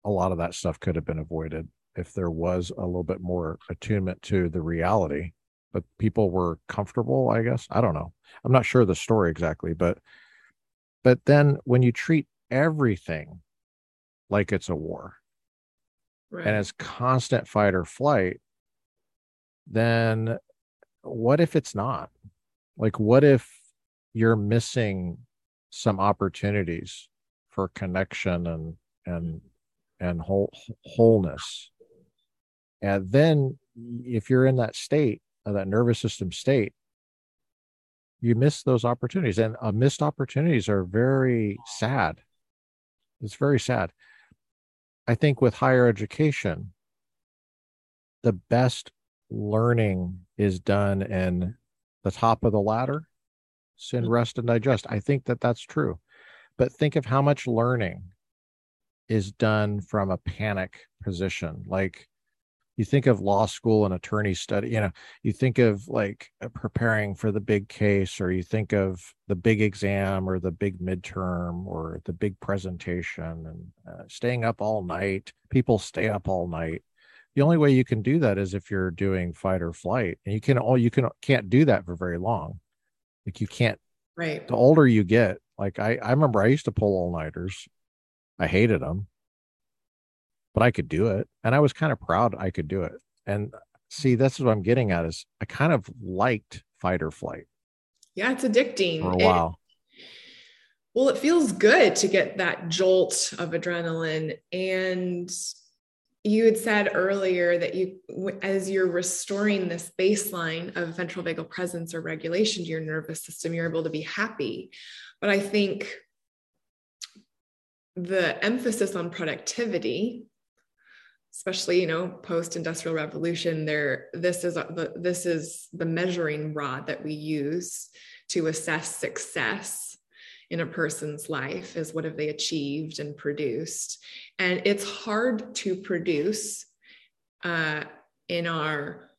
a lot of that stuff could have been avoided if there was a little bit more attunement to the reality. But people were comfortable, I guess. I don't know. I'm not sure the story exactly, but but then when you treat everything like it's a war right. and it's constant fight or flight, then what if it's not? Like, what if you're missing some opportunities for connection and and and whole, wholeness and then if you're in that state of that nervous system state you miss those opportunities and uh, missed opportunities are very sad it's very sad i think with higher education the best learning is done in the top of the ladder sin, mm-hmm. rest, and digest. I think that that's true. But think of how much learning is done from a panic position. Like you think of law school and attorney study, you know, you think of like uh, preparing for the big case, or you think of the big exam or the big midterm or the big presentation and uh, staying up all night. People stay up all night. The only way you can do that is if you're doing fight or flight, and you can all you can can't do that for very long like you can't. Right. The older you get, like I, I remember I used to pull all nighters. I hated them, but I could do it, and I was kind of proud I could do it. And uh, see, this is what I'm getting at is I kind of liked fight or flight. Yeah, it's addicting for a while. well, it feels good to get that jolt of adrenaline and you had said earlier that you as you're restoring this baseline of ventral vagal presence or regulation to your nervous system you're able to be happy but i think the emphasis on productivity especially you know post industrial revolution there this is the this is the measuring rod that we use to assess success in a person's life is what have they achieved and produced. And it's hard to produce uh, in our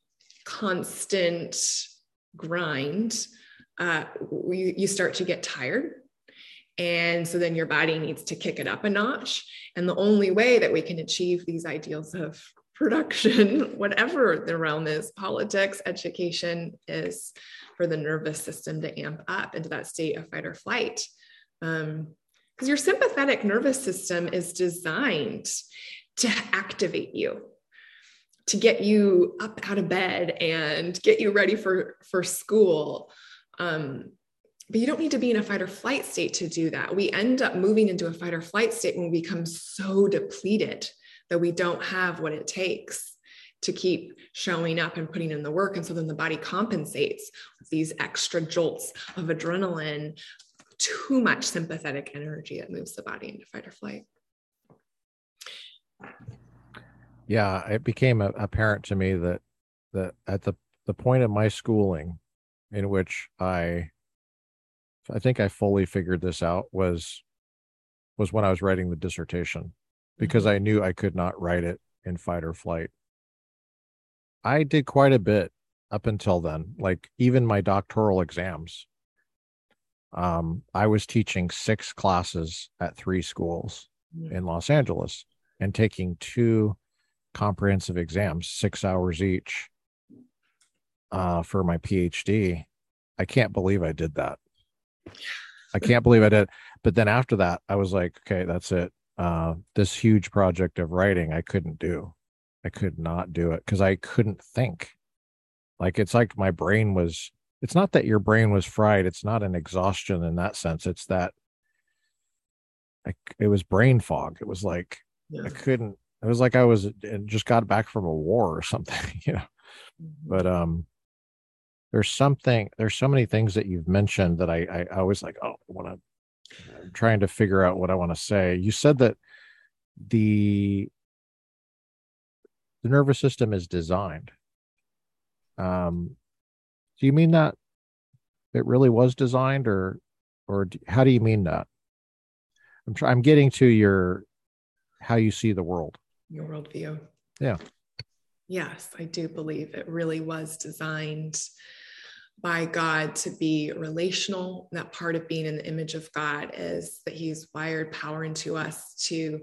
constant grind uh, we, you start to get tired and so then your body needs to kick it up a notch and the only way that we can achieve these ideals of production, whatever the realm is, politics, education is for the nervous system to amp up into that state of fight or flight. Um, because your sympathetic nervous system is designed to activate you to get you up out of bed and get you ready for for school um, but you don't need to be in a fight or flight state to do that. We end up moving into a fight or flight state when we become so depleted that we don't have what it takes to keep showing up and putting in the work. And so then the body compensates with these extra jolts of adrenaline too much sympathetic energy that moves the body into fight or flight. Yeah, it became apparent to me that that at the the point of my schooling, in which I, I think I fully figured this out was, was when I was writing the dissertation, because mm-hmm. I knew I could not write it in fight or flight. I did quite a bit up until then, like even my doctoral exams. Um, I was teaching six classes at three schools mm-hmm. in Los Angeles and taking two comprehensive exams, six hours each, uh, for my PhD. I can't believe I did that. I can't believe I did. But then after that, I was like, okay, that's it. Uh, this huge project of writing, I couldn't do. I could not do it because I couldn't think. Like it's like my brain was. It's not that your brain was fried. It's not an exhaustion in that sense. It's that. I, it was brain fog. It was like yeah. I couldn't it was like I was just got back from a war or something, you know. Mm-hmm. But um there's something there's so many things that you've mentioned that I I, I was like, oh, I want to I'm trying to figure out what I want to say. You said that the the nervous system is designed. Um do you mean that it really was designed or or do, how do you mean that? I'm trying I'm getting to your how you see the world your worldview. Yeah. Yes, I do believe it really was designed by God to be relational. That part of being in the image of God is that He's wired power into us to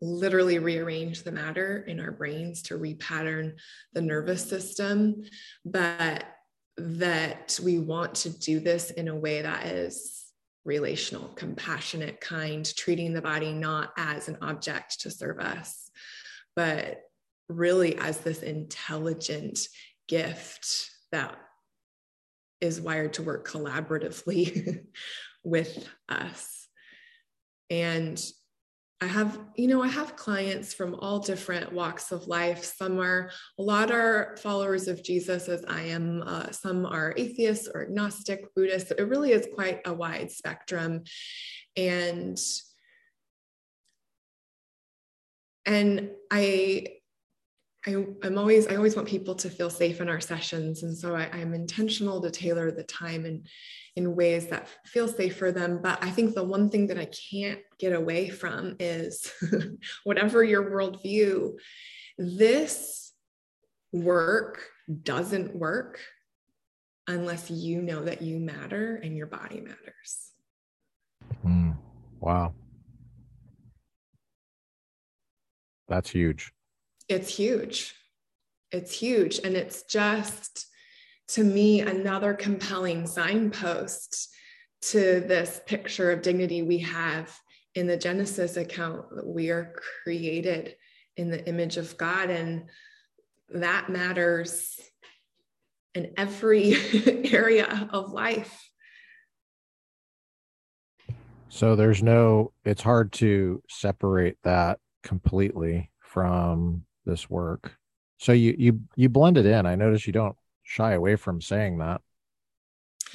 literally rearrange the matter in our brains, to repattern the nervous system, but that we want to do this in a way that is relational, compassionate, kind, treating the body not as an object to serve us, but really as this intelligent gift that is wired to work collaboratively with us. And I have, you know, I have clients from all different walks of life. Some are, a lot are followers of Jesus, as I am. Uh, some are atheists or agnostic, Buddhist. It really is quite a wide spectrum. And and I I, am always, I always want people to feel safe in our sessions. And so I, I'm intentional to tailor the time and in ways that feel safe for them. But I think the one thing that I can't get away from is whatever your worldview, this work doesn't work unless you know that you matter and your body matters. Mm, wow. That's huge it's huge. It's huge. And it's just, to me, another compelling signpost to this picture of dignity we have in the Genesis account that we are created in the image of God. And that matters in every area of life. So there's no, it's hard to separate that completely from this work. So you you you blend it in. I notice you don't shy away from saying that.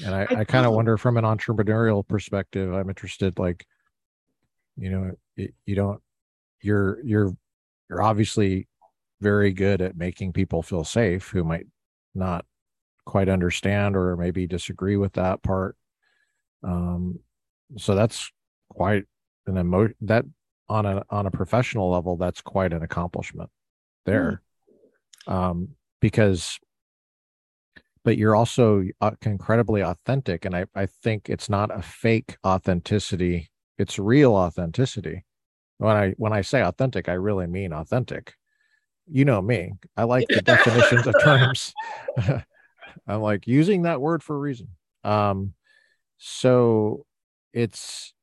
And I, I, I kind of wonder from an entrepreneurial perspective, I'm interested like, you know, it, you don't you're you're you're obviously very good at making people feel safe who might not quite understand or maybe disagree with that part. Um, so that's quite an emotion that on a on a professional level, that's quite an accomplishment there mm. um, because but you're also uh, incredibly authentic and I, I think it's not a fake authenticity it's real authenticity when i when i say authentic i really mean authentic you know me. I like the definitions of terms. I'm like using that word for a reason. Um, so it's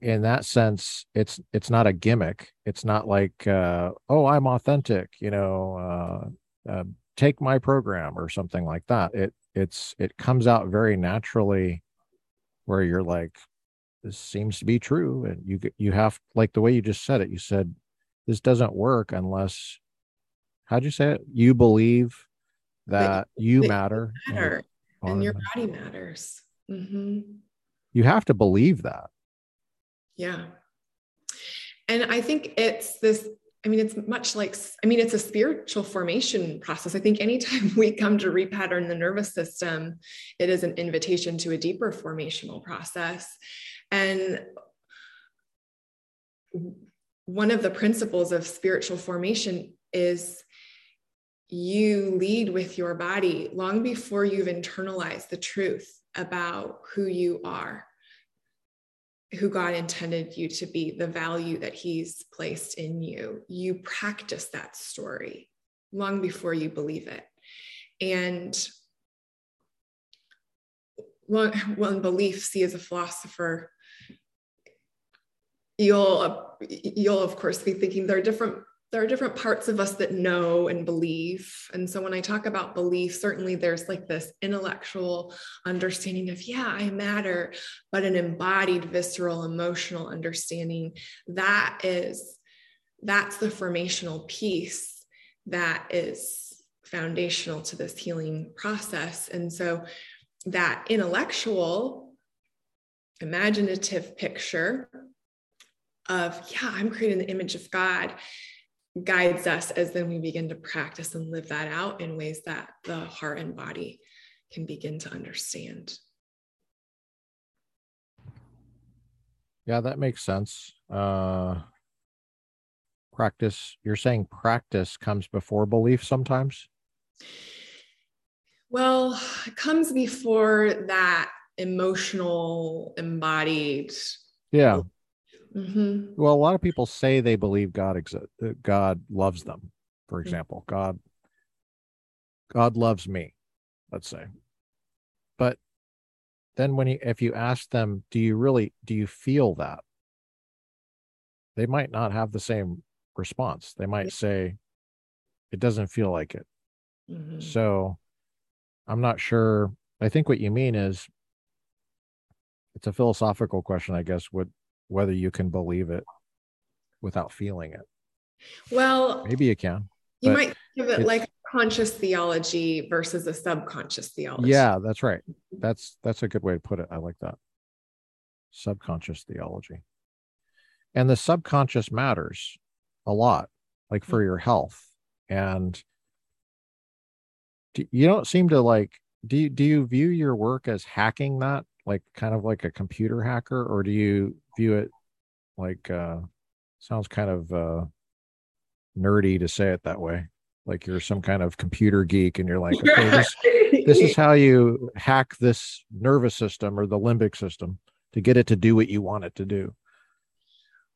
in that sense, it's it's not a gimmick. It's not like uh, oh, I'm authentic. You know, uh, uh, take my program or something like that. It it's it comes out very naturally, where you're like, this seems to be true, and you you have like the way you just said it. You said this doesn't work unless how'd you say it? You believe that you matter, matter and, and your body matters. Mm-hmm. You have to believe that. Yeah. And I think it's this I mean, it's much like, I mean, it's a spiritual formation process. I think anytime we come to repattern the nervous system, it is an invitation to a deeper formational process. And one of the principles of spiritual formation is you lead with your body long before you've internalized the truth about who you are who God intended you to be, the value that He's placed in you. You practice that story long before you believe it. And one belief, see as a philosopher, you'll you'll of course be thinking there are different there are different parts of us that know and believe. And so when I talk about belief, certainly there's like this intellectual understanding of, yeah, I matter, but an embodied, visceral, emotional understanding that is, that's the formational piece that is foundational to this healing process. And so that intellectual, imaginative picture of, yeah, I'm creating the image of God guides us as then we begin to practice and live that out in ways that the heart and body can begin to understand. Yeah, that makes sense. Uh, practice, you're saying practice comes before belief sometimes? Well, it comes before that emotional, embodied. Yeah. Mm-hmm. Well, a lot of people say they believe God exists. God loves them. For mm-hmm. example, mm-hmm. God, God loves me. Let's say, but then when you, if you ask them, do you really, do you feel that? They might not have the same response. They might say, it doesn't feel like it. Mm-hmm. So, I'm not sure. I think what you mean is it's a philosophical question, I guess. Would whether you can believe it without feeling it. Well, maybe you can. You might give it like conscious theology versus a subconscious theology. Yeah, that's right. That's that's a good way to put it. I like that. Subconscious theology. And the subconscious matters a lot, like for your health. And do, you don't seem to like do you, do you view your work as hacking that like kind of like a computer hacker or do you view it like uh sounds kind of uh nerdy to say it that way? Like you're some kind of computer geek and you're like okay this, this is how you hack this nervous system or the limbic system to get it to do what you want it to do.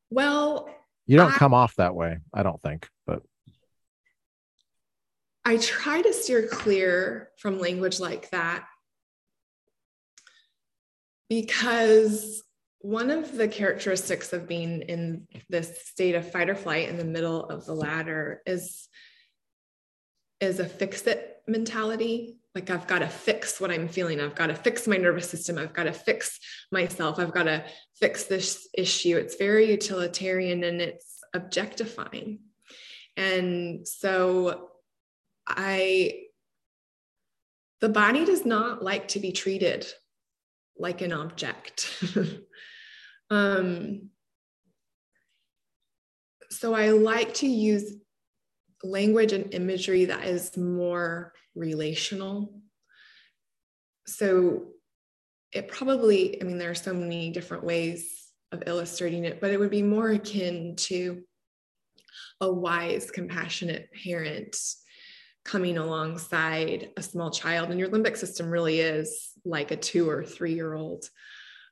Well you don't I, come off that way i don't think but i try to steer clear from language like that because one of the characteristics of being in this state of fight or flight in the middle of the ladder is is a fix it mentality. Like i've got to fix what i'm feeling. I've got to fix my nervous system. I've got to fix myself. I've got to fix this issue. It's very utilitarian and it's objectifying. And so i the body does not like to be treated like an object. um, so I like to use language and imagery that is more relational. So it probably, I mean, there are so many different ways of illustrating it, but it would be more akin to a wise, compassionate parent coming alongside a small child. And your limbic system really is like a two or three year old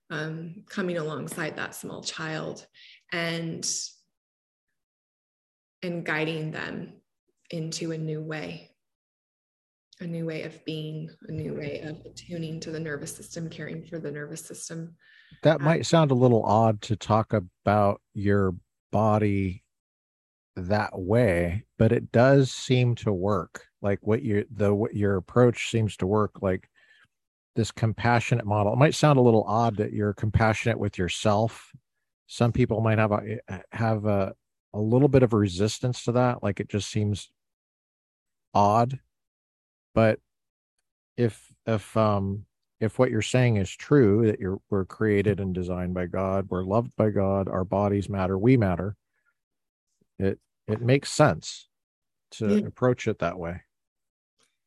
um, coming alongside that small child and and guiding them into a new way a new way of being a new way of tuning to the nervous system caring for the nervous system that might sound a little odd to talk about your body that way but it does seem to work. Like what your the what your approach seems to work like this compassionate model. It might sound a little odd that you're compassionate with yourself. Some people might have a have a a little bit of resistance to that like it just seems odd. But if if um if what you're saying is true that you're we're created and designed by god we're loved by god our bodies matter we matter it it makes sense to yeah. approach it that way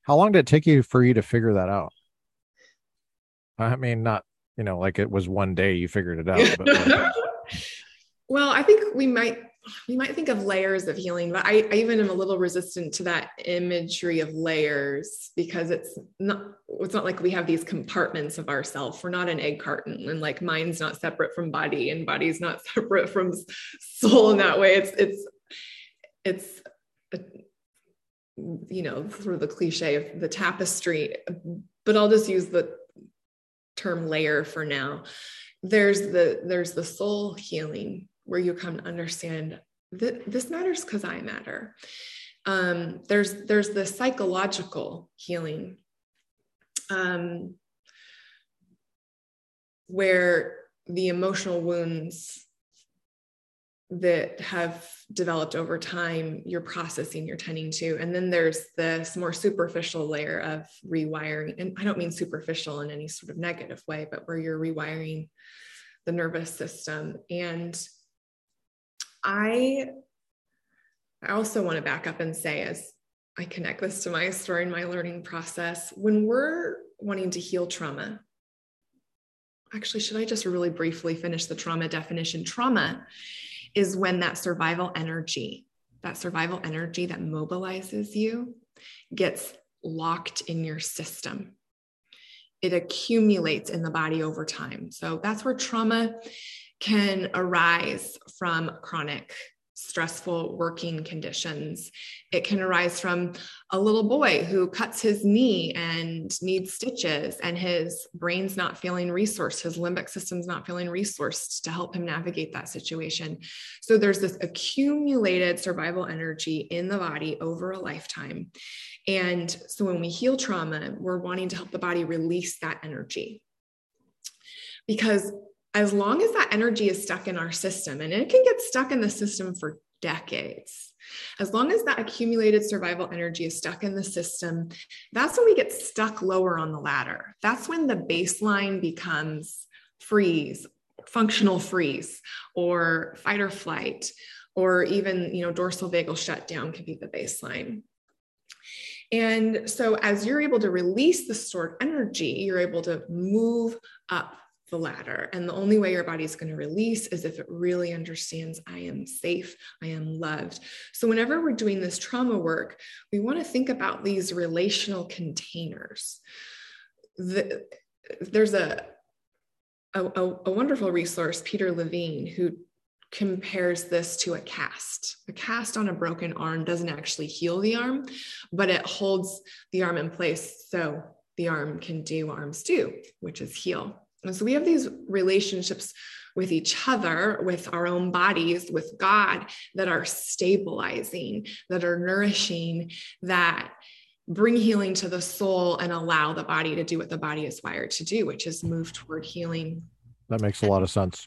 how long did it take you for you to figure that out i mean not you know like it was one day you figured it out like... well i think we might we might think of layers of healing, but I, I, even am a little resistant to that imagery of layers because it's not it's not like we have these compartments of ourself. We're not an egg carton, and like mind's not separate from body, and body's not separate from soul in that way. It's it's it's a, you know sort of the cliche of the tapestry, but I'll just use the term layer for now. There's the there's the soul healing where you come to understand that this matters because I matter. Um, there's there's the psychological healing um, where the emotional wounds that have developed over time you're processing you're tending to. And then there's this more superficial layer of rewiring. And i don't mean superficial in any sort of negative way but where you're rewiring the nervous system. And I I also want to back up and say as I connect this to my story and my learning process, when we're wanting to heal trauma, actually, should I just really briefly finish the trauma definition? Trauma is when that survival energy, that survival energy that mobilizes you, gets locked in your system. It accumulates in the body over time. So that's where trauma can arise from chronic stressful working conditions. It can arise from a little boy who cuts his knee and needs stitches, and his brain's not feeling resourced, his limbic system's not feeling resourced to help him navigate that situation. So there's this accumulated survival energy in the body over a lifetime. And so when we heal trauma, we're wanting to help the body release that energy. Because as long as that energy is stuck in our system, and it can get stuck in the system for decades, as long as that accumulated survival energy is stuck in the system, that's when we get stuck lower on the ladder. That's when the baseline becomes freeze, functional freeze, or fight or flight, or even you know dorsal vagal shutdown can be the baseline. And so, as you're able to release the stored energy, you're able to move up the ladder. And the only way your body is going to release is if it really understands I am safe, I am loved. So, whenever we're doing this trauma work, we want to think about these relational containers. The, there's a, a, a wonderful resource, Peter Levine, who compares this to a cast. A cast on a broken arm doesn't actually heal the arm, but it holds the arm in place so the arm can do arms do, which is heal. And so we have these relationships with each other, with our own bodies, with God that are stabilizing, that are nourishing, that bring healing to the soul and allow the body to do what the body is wired to do, which is move toward healing. That makes a lot of sense.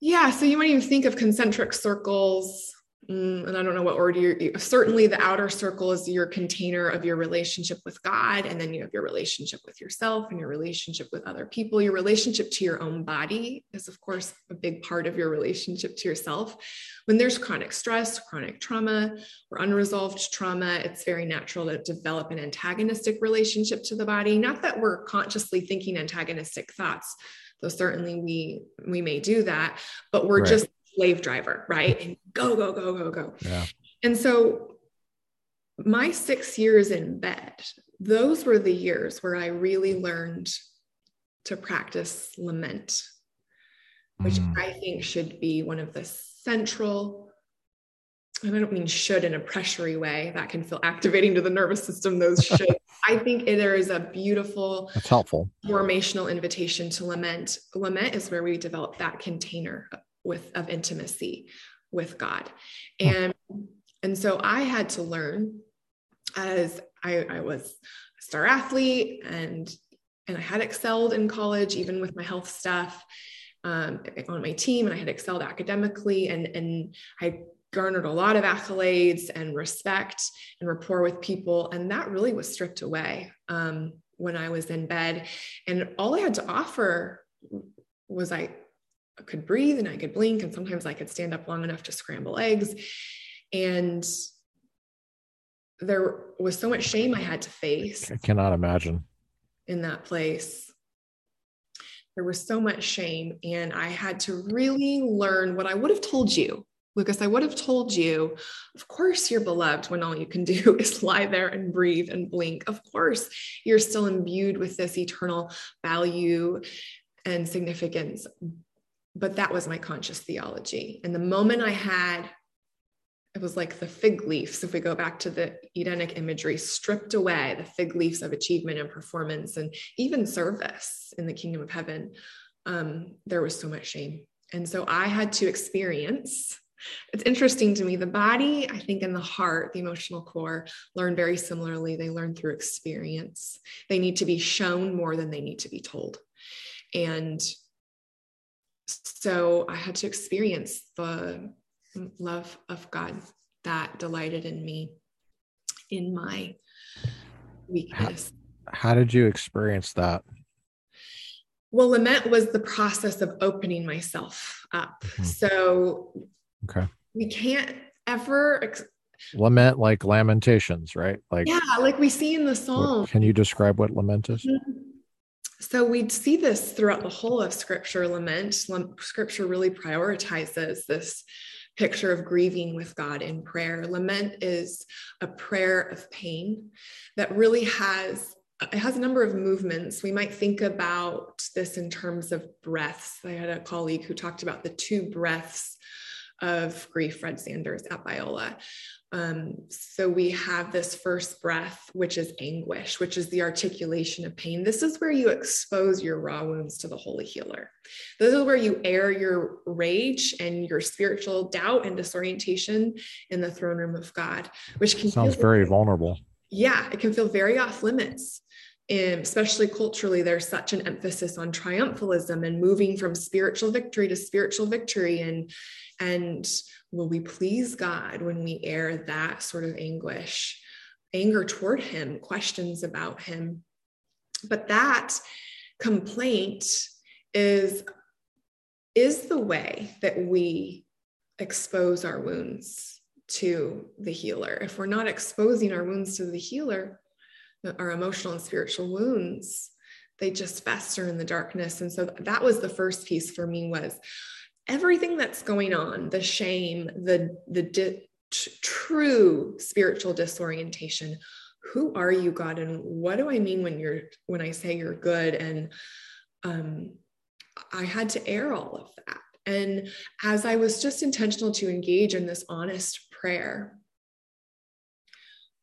Yeah. So you might even think of concentric circles Mm, and I don't know what order you're, certainly the outer circle is your container of your relationship with God. And then you have your relationship with yourself and your relationship with other people. Your relationship to your own body is, of course, a big part of your relationship to yourself. When there's chronic stress, chronic trauma, or unresolved trauma, it's very natural to develop an antagonistic relationship to the body. Not that we're consciously thinking antagonistic thoughts, though certainly we we may do that, but we're right. just slave driver, right? And go, go, go, go, go. Yeah. And so my six years in bed, those were the years where I really learned to practice lament, which mm. I think should be one of the central and I don't mean should in a pressury way that can feel activating to the nervous system. Those should. I think there is a beautiful, that's helpful, formational invitation to lament. Lament is where we develop that container with of intimacy with God, and and so I had to learn as I, I was a star athlete and and I had excelled in college, even with my health stuff. Um, on my team and I had excelled academically and and I garnered a lot of accolades and respect and rapport with people. And that really was stripped away um, when I was in bed. And all I had to offer was I could breathe and I could blink. And sometimes I could stand up long enough to scramble eggs. And there was so much shame I had to face. I cannot imagine. In that place. There was so much shame, and I had to really learn what I would have told you Lucas, I would have told you, of course, you're beloved when all you can do is lie there and breathe and blink. Of course, you're still imbued with this eternal value and significance. But that was my conscious theology. And the moment I had, it was like the fig leaves, if we go back to the Edenic imagery, stripped away the fig leaves of achievement and performance and even service in the kingdom of heaven. Um, there was so much shame. And so I had to experience it's interesting to me. The body, I think, and the heart, the emotional core, learn very similarly. They learn through experience. They need to be shown more than they need to be told. And so I had to experience the love of God that delighted in me in my weakness. How, how did you experience that? Well, lament was the process of opening myself up. Mm-hmm. So Okay. We can't ever ex- lament like lamentations, right? Like yeah, like we see in the psalm. Can you describe what lament is? Mm-hmm. So we see this throughout the whole of scripture lament. Scripture really prioritizes this picture of grieving with God in prayer. Lament is a prayer of pain that really has it has a number of movements. We might think about this in terms of breaths. I had a colleague who talked about the two breaths of grief, Fred Sanders at Biola. Um, so we have this first breath, which is anguish, which is the articulation of pain. This is where you expose your raw wounds to the holy healer. This is where you air your rage and your spiritual doubt and disorientation in the throne room of God, which can sounds very vulnerable. Yeah, it can feel very off limits. And especially culturally, there's such an emphasis on triumphalism and moving from spiritual victory to spiritual victory and and will we please God when we air that sort of anguish, anger toward Him, questions about Him? But that complaint is, is the way that we expose our wounds to the healer. If we're not exposing our wounds to the healer, our emotional and spiritual wounds, they just fester in the darkness. And so that was the first piece for me was everything that's going on the shame the the di- t- true spiritual disorientation. Who are you god? And what do i mean when you're when i say you're good? And um i had to air all of that. And as i was just intentional to engage in this honest prayer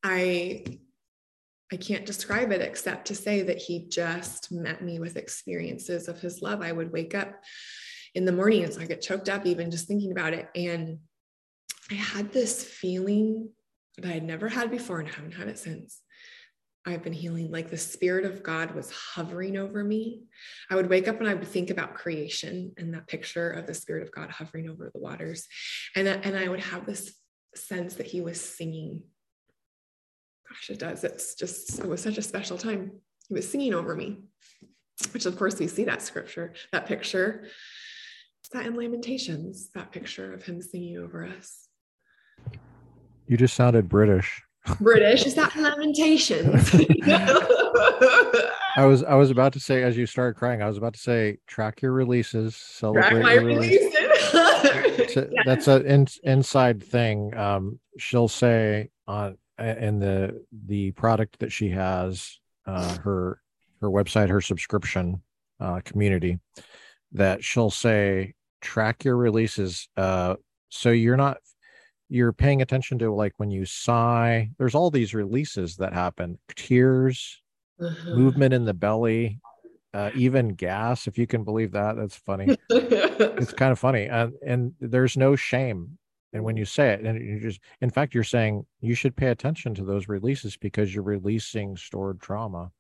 i I can't describe it except to say that he just met me with experiences of his love. I would wake up in the morning. And so I get choked up even just thinking about it. And I had this feeling that I had never had before and I haven't had it since. I've been healing, like the Spirit of God was hovering over me. I would wake up and I would think about creation and that picture of the Spirit of God hovering over the waters. And, and I would have this sense that He was singing. Gosh, it does. It's just, it was such a special time. He was singing over me, which of course we see that scripture, that picture that in Lamentations, that picture of him singing over us? You just sounded British. British is that Lamentations? I was I was about to say as you started crying, I was about to say track your releases, celebrate track my releases. a, yeah. That's an in, inside thing. Um, she'll say on in the the product that she has, uh, her her website, her subscription uh, community, that she'll say track your releases uh, so you're not you're paying attention to like when you sigh. There's all these releases that happen. Tears uh-huh. movement in the belly uh, even gas if you can believe that that's funny. It's kind of funny and and there's no shame and when you say it and you just in fact you're saying you should pay attention to those releases because you're releasing stored trauma.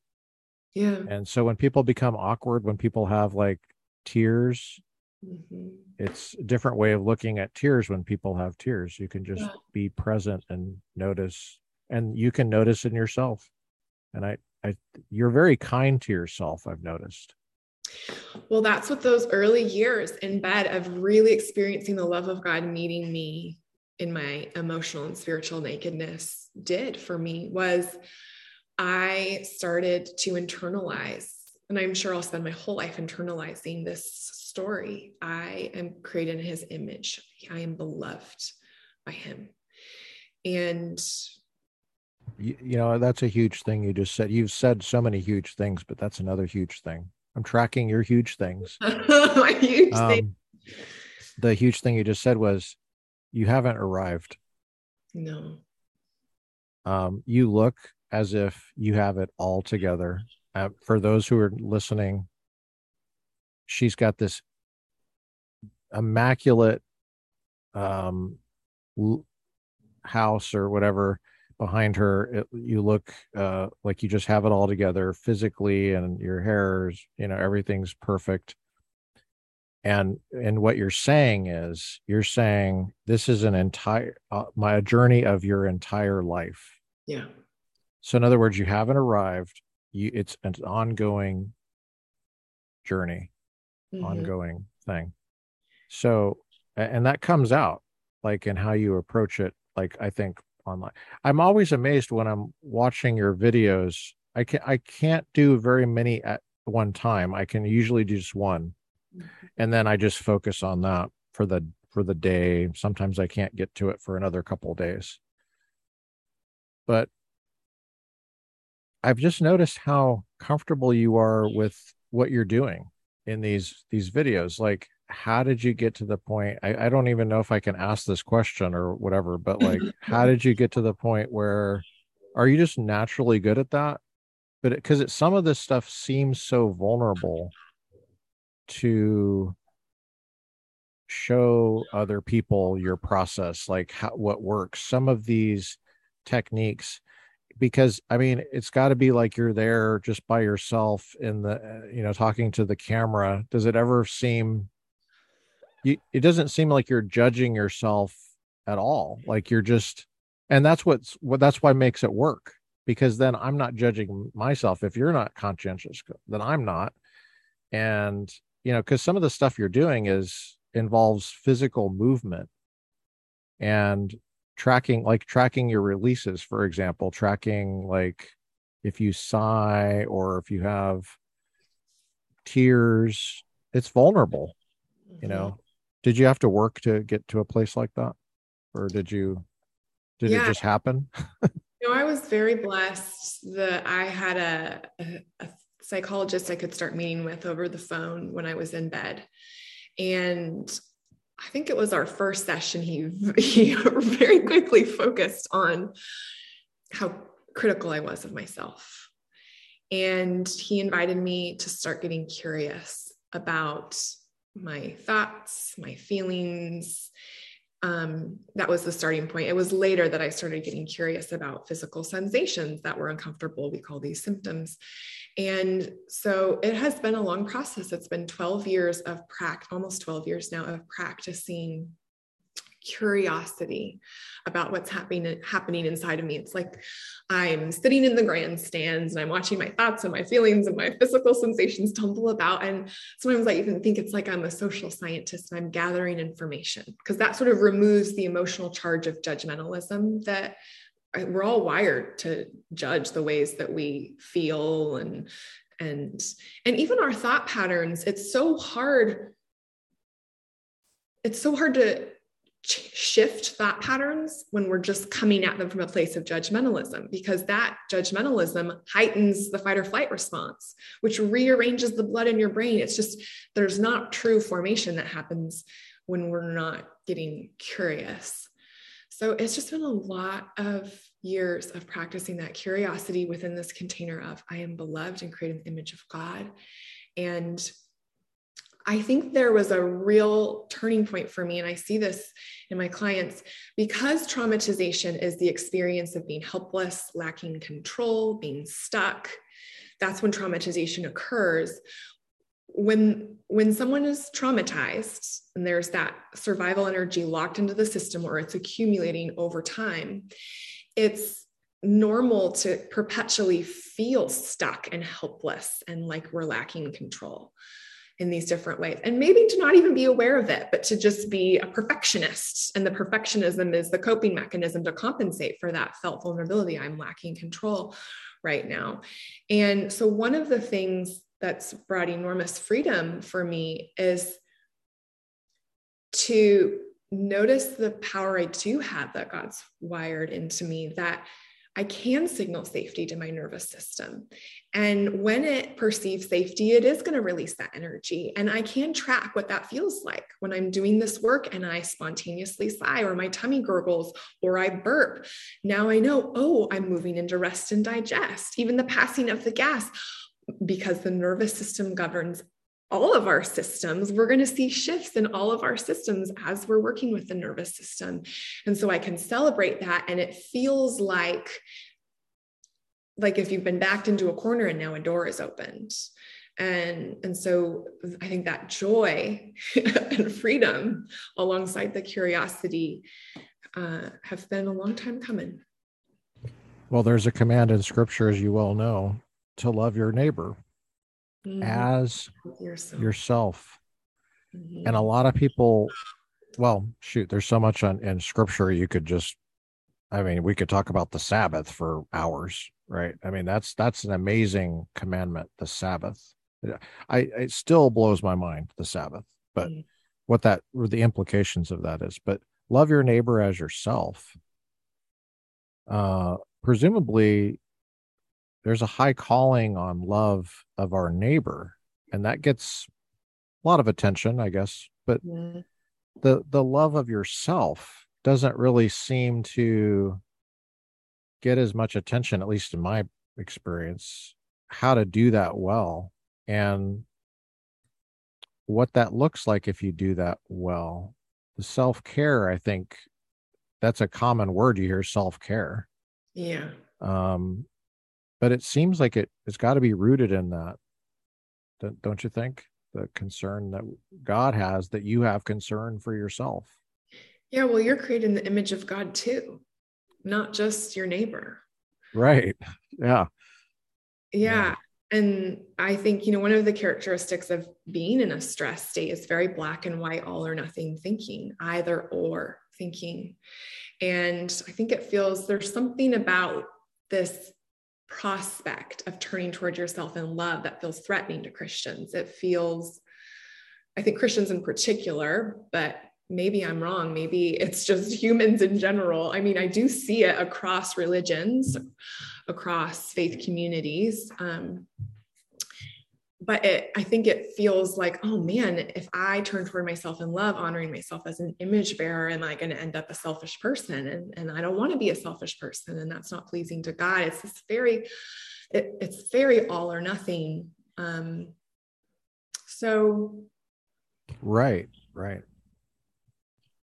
Yeah. And so when people become awkward when people have like tears mm-hmm. it's a different way of looking at tears when people have tears you can just yeah. be present and notice and you can notice in yourself and i i you're very kind to yourself i've noticed well, that's what those early years in bed of really experiencing the love of God meeting me in my emotional and spiritual nakedness did for me was I started to internalize, and I'm sure I'll spend my whole life internalizing this story. I am created in his image. I am beloved by him. And you, you know, that's a huge thing you just said. You've said so many huge things, but that's another huge thing I'm tracking your huge things. huge um, thing. The huge thing you just said was you haven't arrived. No. Um, you look as if you have it all together. Uh, for those who are listening, she's got this immaculate um, house or whatever behind her. It, you look uh, like you just have it all together physically and your hair is you know everything's perfect. And and what you're saying is you're saying this is an entire uh, my journey of your entire life. Yeah. So in other words you haven't arrived. You it's an ongoing journey mm-hmm. ongoing thing so and that comes out like in how you approach it like i think online. I'm always amazed when I'm watching your videos. I can I can't do very many at one time. I can usually do just one. Mm-hmm. And then I just focus on that for the for the day. Sometimes I can't get to it for another couple days. But I've just noticed how comfortable you are with what you're doing in these these videos. Like how did you get to the point I, I don't even know if i can ask this question or whatever but like how did you get to the point where are you just naturally good at that but because some of this stuff seems so vulnerable to show other people your process like how, what works some of these techniques because i mean it's got to be like you're there just by yourself in the uh, you know talking to the camera. Does it ever seem you, it doesn't seem like you're judging yourself at all. Like you're just and that's what's what that's why makes it work because then i'm not judging myself. If you're not conscientious then i'm not. And you know because some of the stuff you're doing is involves physical movement. And tracking like tracking your releases for example tracking like if you sigh or if you have tears it's vulnerable you know? Mm-hmm did you have to work to get to a place like that? Or did you did yeah. it just happen? No i was very blessed that i had a, a, a psychologist i could start meeting with over the phone when i was in bed. And i think it was our first session he he very quickly focused on how critical i was of myself and he invited me to start getting curious about my thoughts, my feelings. Um, that was the starting point. It was later that I started getting curious about physical sensations that were uncomfortable. We call these symptoms. And so it has been a long process. It's been 12 years of practice, almost 12 years now of practicing curiosity about what's happening happening inside of me. It's like I'm sitting in the grandstands and I'm watching my thoughts and my feelings and my physical sensations tumble about. And sometimes I even think it's like I'm a social scientist and I'm gathering information because that sort of removes the emotional charge of judgmentalism that we're all wired to judge the ways that we feel and and and even our thought patterns it's so hard. It's so hard to shift thought patterns when we're just coming at them from a place of judgmentalism because that judgmentalism heightens the fight or flight response which rearranges the blood in your brain. It's just there's not true formation that happens when we're not getting curious so it's just been a lot of years of practicing that curiosity within this container of I am beloved and created in the image of God. And I think there was a real turning point for me. And I see this in my clients because traumatization is the experience of being helpless, lacking control, being stuck. That's when traumatization occurs. When, when someone is traumatized and there's that survival energy locked into the system or it's accumulating over time, it's normal to perpetually feel stuck and helpless and like we're lacking control in these different ways. And maybe to not even be aware of it, but to just be a perfectionist. And the perfectionism is the coping mechanism to compensate for that felt vulnerability. I'm lacking control right now. And so, one of the things that's brought enormous freedom for me is to notice the power I do have that God's wired into me that I can signal safety to my nervous system. And when it perceives safety, it is going to release that energy. And I can track what that feels like when I'm doing this work and I spontaneously sigh or my tummy gurgles or I burp. Now I know, oh, I'm moving into rest and digest. Even the passing of the gas, because the nervous system governs all of our systems, we're going to see shifts in all of our systems as we're working with the nervous system. And so I can celebrate that. And it feels like, like if you've been backed into a corner and now a door is opened. And, and so I think that joy and freedom alongside the curiosity uh, have been a long time coming. Well, there's a command in scripture, as you well know, to love your neighbor mm-hmm. as yourself. yourself. Mm-hmm. And a lot of people, well, shoot, there's so much on in scripture you could just I mean, we could talk about the Sabbath for hours, right? I mean, that's that's an amazing commandment, the Sabbath. I it still blows my mind, the Sabbath, but mm-hmm. what that the implications of that is. But love your neighbor as yourself. Uh presumably there's a high calling on love of our neighbor and that gets a lot of attention i guess but mm-hmm. the the love of yourself doesn't really seem to get as much attention at least in my experience how to do that well and what that looks like if you do that well. The self-care i think that's a common word you hear self-care. Yeah. Um but it seems like it it's got to be rooted in that don't you think? The concern that god has that you have concern for yourself. Yeah well you're creating the image of god too not just your neighbor. Right yeah yeah. and i think you know one of the characteristics of being in a stress state is very black and white all or nothing thinking either or thinking. And i think it feels there's something about this prospect of turning toward yourself in love that feels threatening to Christians. It feels, I think Christians in particular, but maybe I'm wrong. Maybe it's just humans in general. I mean, I do see it across religions, across faith communities. Um, but it, I think it feels like, oh man, if I turn toward myself in love, honoring myself as an image bearer, am I going to end up a selfish person? And, and I don't want to be a selfish person. And that's not pleasing to God. It's this very, it, it's very all or nothing. Um, so. Right, right.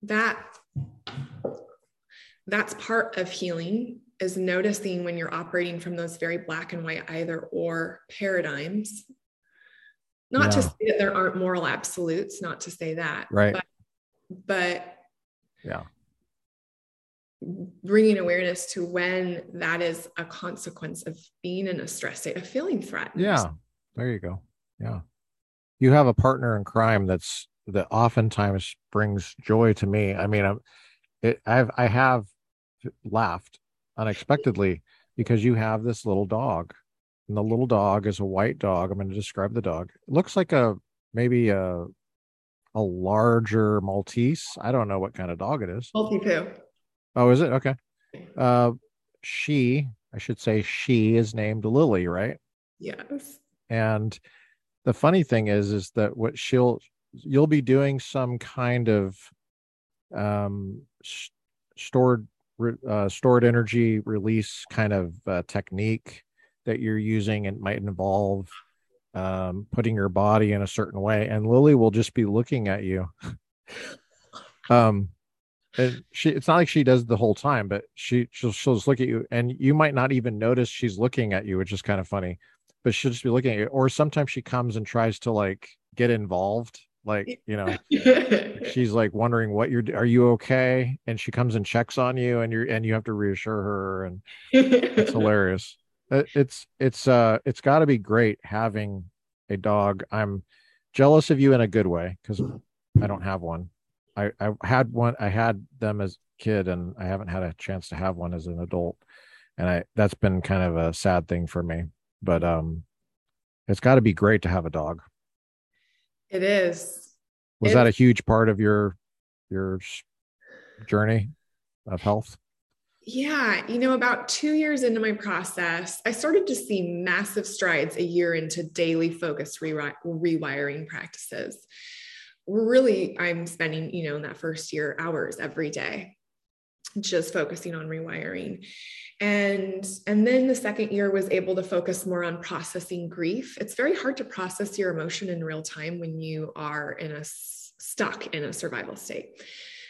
That, that's part of healing is noticing when you're operating from those very black and white either or paradigms not yeah. to say that there aren't moral absolutes, not to say that. Right. But, but yeah. Bringing awareness to when that is a consequence of being in a stress state, of feeling threatened. Yeah. There you go. Yeah. You have a partner in crime that's that oftentimes brings joy to me. I mean, I'm, it, I've, I have laughed unexpectedly because you have this little dog and the little dog is a white dog. I'm going to describe the dog. It looks like a maybe a a larger Maltese. I don't know what kind of dog it is. Maltipoo. Oh, is it okay? Uh, she, I should say, she is named Lily, right? Yes. And the funny thing is, is that what she'll you'll be doing some kind of um stored uh, stored energy release kind of uh, technique that you're using it might involve um, putting your body in a certain way and lily will just be looking at you. Um and she it's not like she does the whole time but she she'll, she'll just look at you and you might not even notice she's looking at you which is kind of funny but she'll just be looking at you. Or sometimes she comes and tries to like get involved like you know she's like wondering what you're are you okay? And she comes and checks on you and you're and you have to reassure her and it's hilarious it's it's uh it's got to be great having a dog. I'm jealous of you in a good way because i don't have one. I i had one i had them as kid and i haven't had a chance to have one as an adult. And i that's been kind of a sad thing for me. But um it's got to be great to have a dog. It is. Was that a huge part of your your journey of health? Yeah, you know, about two years into my process, I started to see massive strides a year into daily focused re- rewiring practices. Really, I'm spending, you know, in that first year, hours every day just focusing on rewiring. And and then the second year was able to focus more on processing grief. It's very hard to process your emotion in real time when you are in a stuck in a survival state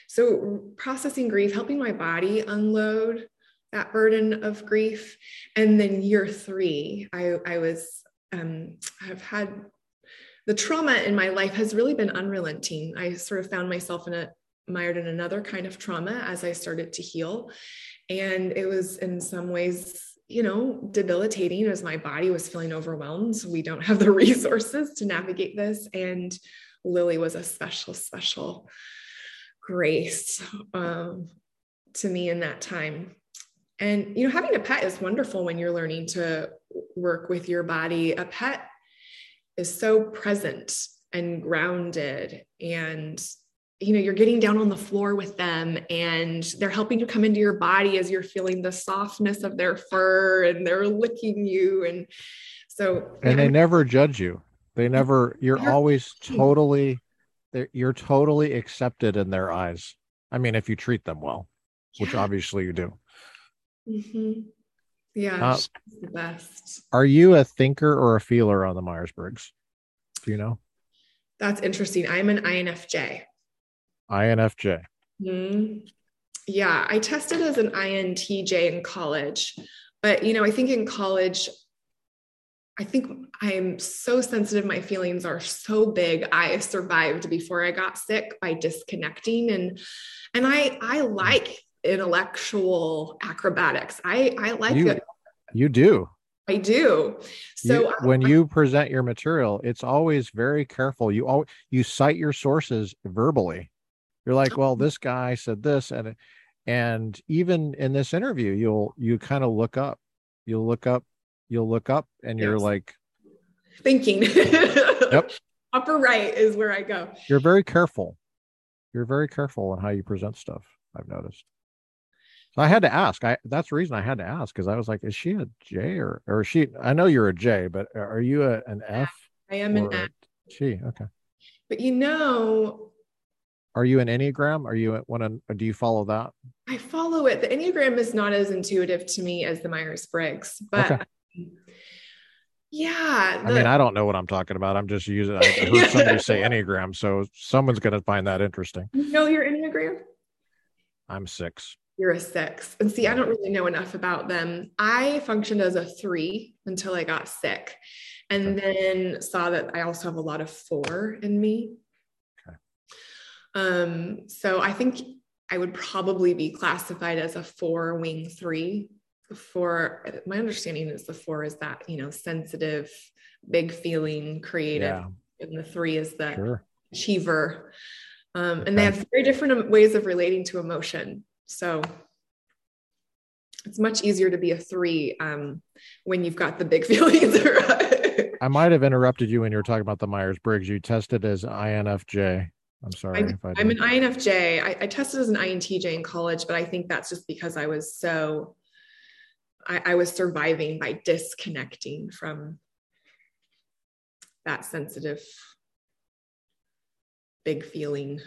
so processing grief helping my body unload that burden of grief and then year three i i was um i've had the trauma in my life has really been unrelenting i sort of found myself in a mired in another kind of trauma as i started to heal and it was in some ways, you know, debilitating as my body was feeling overwhelmed. We don't have the resources to navigate this. And Lily was a special, special grace um, to me in that time. And, you know, having a pet is wonderful when you're learning to work with your body. A pet is so present and grounded and you know you're getting down on the floor with them and they're helping you come into your body as you're feeling the softness of their fur and they're licking you and so and they never judge you they never you're always totally you're totally accepted in their eyes i mean if you treat them well yeah. which obviously you do mm-hmm. yeah uh, the best are you a thinker or a feeler on the myers-briggs do you know that's interesting i'm an infj INFJ. Mm-hmm. Yeah, I tested as an INTJ in college, but you know, I think in college, I think I'm so sensitive. My feelings are so big. I survived before I got sick by disconnecting, and and I I like intellectual acrobatics. I I like you, it. You do. I do. So you, when I, you present your material, it's always very careful. You all you cite your sources verbally. You're like, well, this guy said this, and and even in this interview, you'll you kind of look up, you'll look up, you'll look up, and you're yes. like thinking. yep. Upper right is where I go. You're very careful. You're very careful on how you present stuff. I've noticed. So I had to ask. I that's the reason I had to ask because I was like, is she a J or or is she? I know you're a J, but are you a, an F? I am an F. She okay. But you know, are you an Enneagram? Are you one of, do you follow that? I follow it. The Enneagram is not as intuitive to me as the Myers Briggs, but okay. Yeah. The, I mean, I don't know what I'm talking about. I'm just using, I heard somebody say Enneagram. So someone's going to find that interesting. You know your Enneagram? I'm six. You're a six. And see, I don't really know enough about them. I functioned as a three until I got sick and okay. then saw that I also have a lot of four in me. Um, so I think I would probably be classified as a four wing three. Four, my understanding is the four is that, you know, sensitive, big feeling, creative. Yeah. And the three is the sure. achiever. Um, and they have very different ways of relating to emotion. So it's much easier to be a three um, when you've got the big feelings. I might have interrupted you when you were talking about the Myers Briggs. You tested as INFJ. I'm sorry. I, am an INFJ. I, I, tested as an INTJ in college, but I think that's just because I was so, I, I was surviving by disconnecting from that sensitive, big feeling.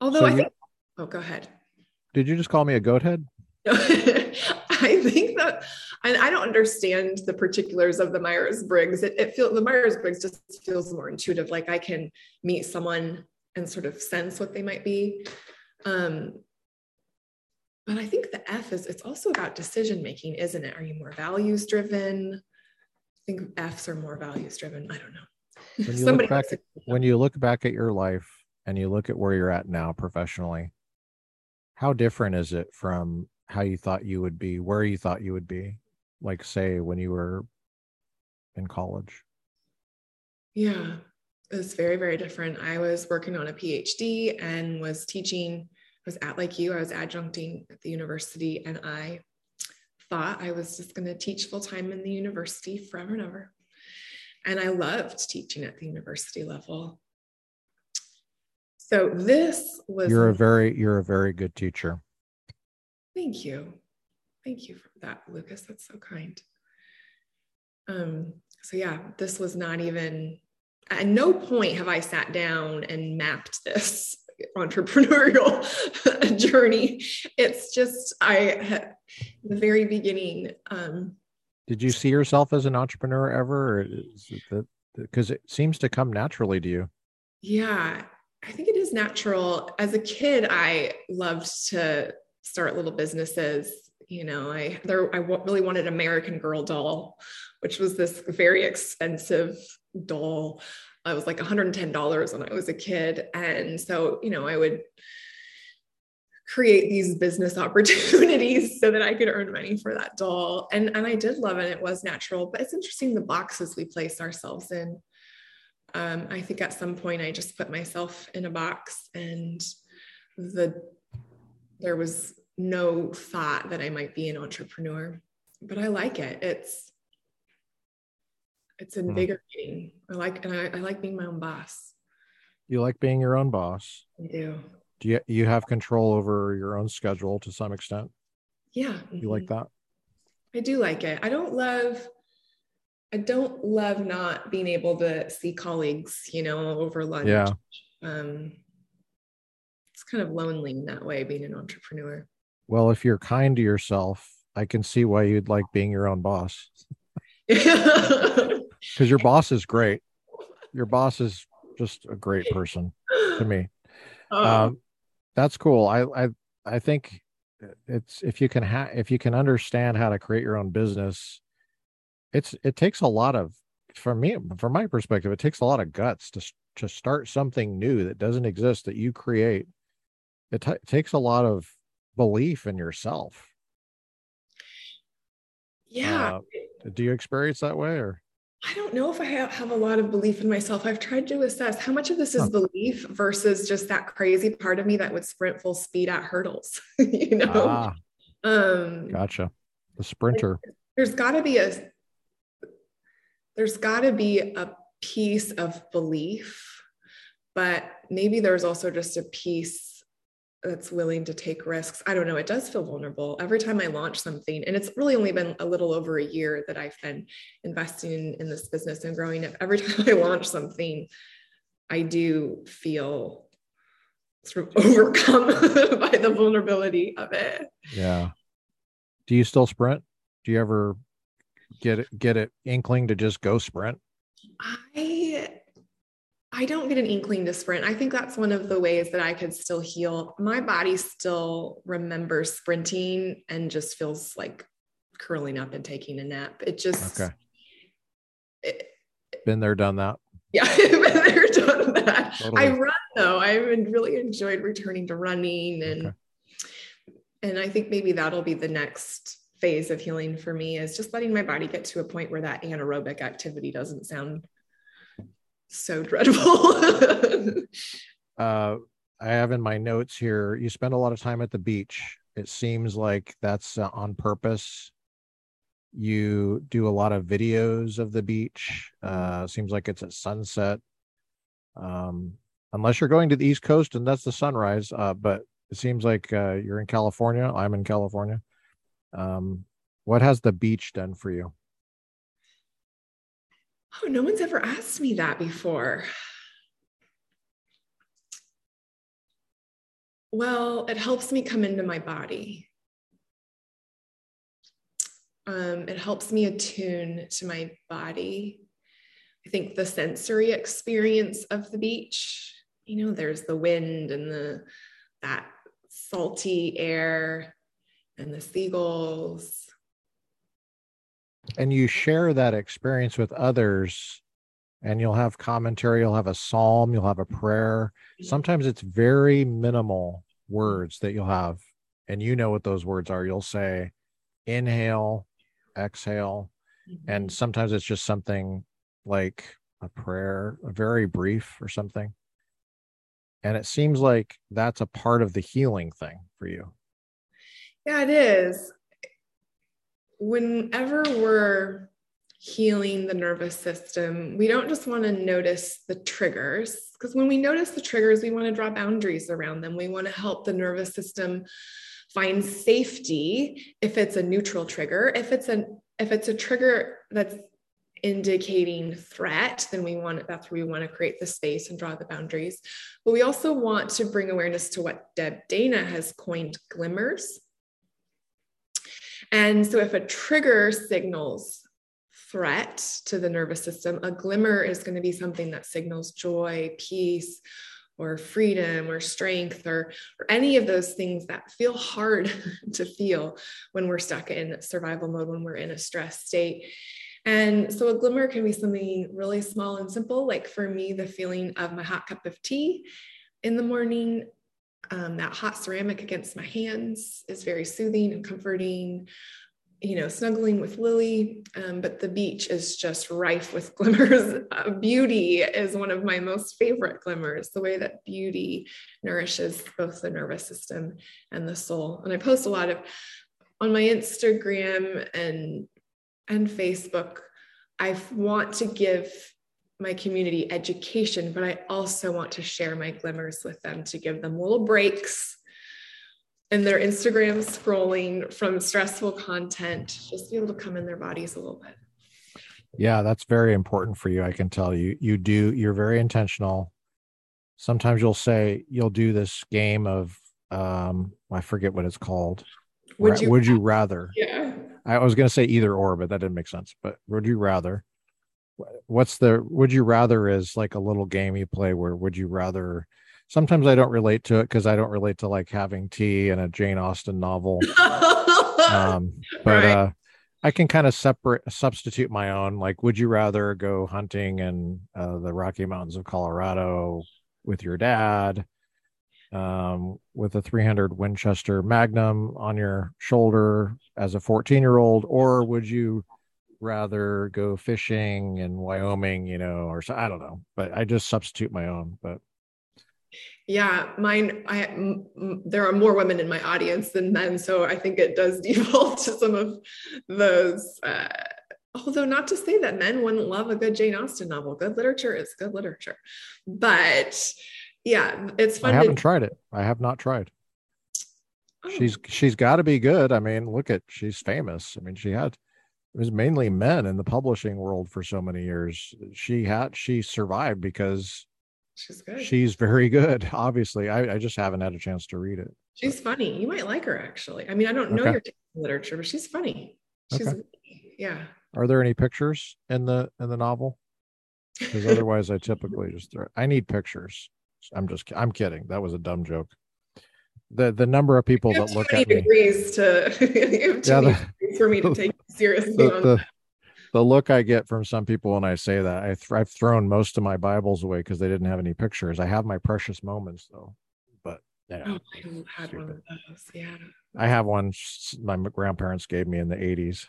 Although so I think, oh, go ahead. did you just call me a goat head? I think that, and I don't understand the particulars of the Myers Briggs. It, it feels the Myers Briggs just feels more intuitive. Like I can meet someone and sort of sense what they might be. Um, but I think the F is it's also about decision making, isn't it? Are you more values driven? I think F's are more values driven. I don't know. When you, look back, when you look back at your life and you look at where you're at now professionally, how different is it from how you thought you would be, where you thought you would be, like say when you were in college? Yeah, it was very, very different. I was working on a PhD and was teaching, was at like you, I was adjuncting at the university, and I thought I was just going to teach full time in the university forever and ever. And I loved teaching at the university level. So this was You're a very you're a very good teacher. Thank you. Thank you for that, Lucas. That's so kind. Um, so yeah, this was not even at no point have I sat down and mapped this entrepreneurial journey. It's just I the very beginning. Um, Did you see yourself as an entrepreneur ever, because it, it seems to come naturally to you? Yeah, I think it is natural. As a kid, I loved to start little businesses. You know, I there I really wanted American Girl doll, which was this very expensive doll. I was like $110 when I was a kid. And so, you know, I would create these business opportunities so that I could earn money for that doll. And, and I did love it. It was natural, but it's interesting the boxes we place ourselves in. Um, I think at some point I just put myself in a box and the there was no thought that I might be an entrepreneur, but I like it. It's it's hmm. invigorating. I like and I, I like being my own boss. You like being your own boss. I do. Do you you have control over your own schedule to some extent? Yeah. You mm-hmm. like that? I do like it. I don't love I don't love not being able to see colleagues, you know, over lunch. Yeah. Um, it's kind of lonely in that way, being an entrepreneur. Well, if you're kind to yourself, I can see why you'd like being your own boss. Because your boss is great. Your boss is just a great person to me. Oh. Um, that's cool. I I I think it's if you can ha- if you can understand how to create your own business, it's it takes a lot of from me from my perspective, it takes a lot of guts to to start something new that doesn't exist that you create. It t- takes a lot of belief in yourself. Yeah. Uh, do you experience that way or? I don't know if I have a lot of belief in myself. I've tried to assess how much of this is belief versus just that crazy part of me that would sprint full speed at hurdles, you know? Ah, um, gotcha. The sprinter. There's got to be a there's got to be a piece of belief, but maybe there's also just a piece that's willing to take risks. I don't know. It does feel vulnerable every time I launch something. And it's really only been a little over a year that I've been investing in this business and growing it. Every time I launch something, I do feel sort of overcome by the vulnerability of it. Yeah. Do you still sprint? Do you ever get it, get it inkling to just go sprint? I I don't get an inkling to sprint. I think that's one of the ways that I could still heal. My body still remembers sprinting and just feels like curling up and taking a nap. It just okay. It, been there, done that. Yeah, been there, done that. Totally. I run though. I really enjoyed returning to running and okay. and I think maybe that'll be the next phase of healing for me is just letting my body get to a point where that anaerobic activity doesn't sound so dreadful. uh, I have in my notes here, you spend a lot of time at the beach. It seems like that's uh, on purpose. You do a lot of videos of the beach. Uh, seems like it's at sunset. Um, unless you're going to the East Coast and that's the sunrise. Uh, but it seems like uh, you're in California. I'm in California. Um, what has the beach done for you? Oh, no one's ever asked me that before. Well, it helps me come into my body. Um, it helps me attune to my body. I think the sensory experience of the beach, you know, there's the wind and the that salty air and the seagulls. And you share that experience with others and you'll have commentary, you'll have a psalm, you'll have a prayer. Sometimes it's very minimal words that you'll have, and you know what those words are. You'll say, inhale, exhale. Mm-hmm. And sometimes it's just something like a prayer, a very brief or something. And it seems like that's a part of the healing thing for you. Yeah, it is. Whenever we're healing the nervous system, we don't just want to notice the triggers, because when we notice the triggers, we want to draw boundaries around them. We want to help the nervous system find safety if it's a neutral trigger. If it's an if it's a trigger that's indicating threat, then we want that's where we want to create the space and draw the boundaries. But we also want to bring awareness to what Deb Dana has coined glimmers. And so if a trigger signals threat to the nervous system. A glimmer is going to be something that signals joy, peace, or freedom or strength or, or any of those things that feel hard to feel when we're stuck in survival mode, when we're in a stress state. And so a glimmer can be something really small and simple, like for me, the feeling of my hot cup of tea in the morning. Um, that hot ceramic against my hands is very soothing and comforting you know, snuggling with Lily, um, but the beach is just rife with glimmers. Uh, beauty is one of my most favorite glimmers, the way that beauty nourishes both the nervous system and the soul. And I post a lot of on my Instagram and and Facebook. I want to give my community education, but I also want to share my glimmers with them to give them little breaks and their Instagram scrolling from stressful content, just be able to come in their bodies a little bit. Yeah, that's very important for you. I can tell you, you do, you're very intentional. Sometimes you'll say, you'll do this game of, um, I forget what it's called. Would you, would you rather? Yeah. I was going to say either or, but that didn't make sense. But would you rather? What's the, would you rather is like a little game you play where would you rather sometimes I don't relate to it because I don't relate to like having tea and a Jane Austen novel. um, but right. uh, I can kind of separate substitute my own. Like, would you rather go hunting in uh, the Rocky Mountains of Colorado with your dad, um, with a 300 Winchester Magnum on your shoulder as a 14 year old, or would you? Rather go fishing in Wyoming, you know, or so I don't know, but I just substitute my own. But yeah, mine. I m- there are more women in my audience than men, so I think it does default to some of those. Uh, although, not to say that men wouldn't love a good Jane Austen novel. Good literature is good literature, but yeah, it's fun. I haven't to- tried it. I have not tried. Oh. She's she's got to be good. I mean, look at she's famous. I mean, she had it was mainly men in the publishing world for so many years. She had she survived because She's good. She's very good. Obviously, I, I just haven't had a chance to read it. She's funny. You might like her actually. I mean, I don't know okay. your literature, but she's funny. She's okay. yeah. Are there any pictures in the in the novel? Because otherwise, I typically just throw. I need pictures. I'm just. I'm kidding. That was a dumb joke. The the number of people that look at degrees to yeah, the, for me to take seriously. The, the, the look I get from some people when I say that, I th- I've thrown most of my Bibles away because they didn't have any pictures. I have my precious moments though, but yeah, oh, I had one of those. Yeah, I have one my grandparents gave me in the '80s.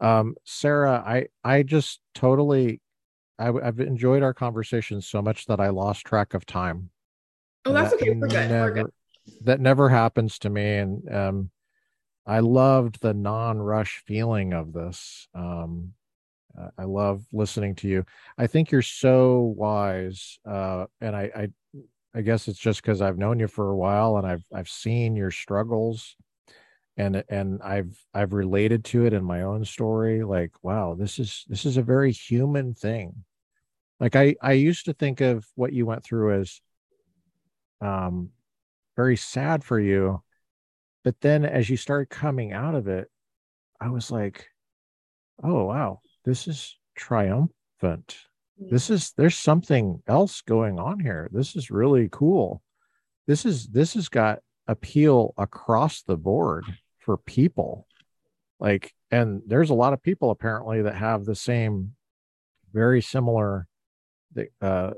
Um, Sarah, I I just totally, I, have enjoyed our conversation so much that I lost track of time. Oh, that's that okay. We're good. Never, We're good. That never happens to me, and um, I loved the non-rush feeling of this. Um, I love listening to you. I think you're so wise, uh, and I, I, I guess it's just because I've known you for a while and I've I've seen your struggles, and and I've I've related to it in my own story. Like, wow, this is this is a very human thing. Like I I used to think of what you went through as, um, very sad for you. But then as you started coming out of it, I was like, oh, wow, this is triumphant. This is, there's something else going on here. This is really cool. This is, this has got appeal across the board for people. Like, and there's a lot of people apparently that have the same, very similar uh,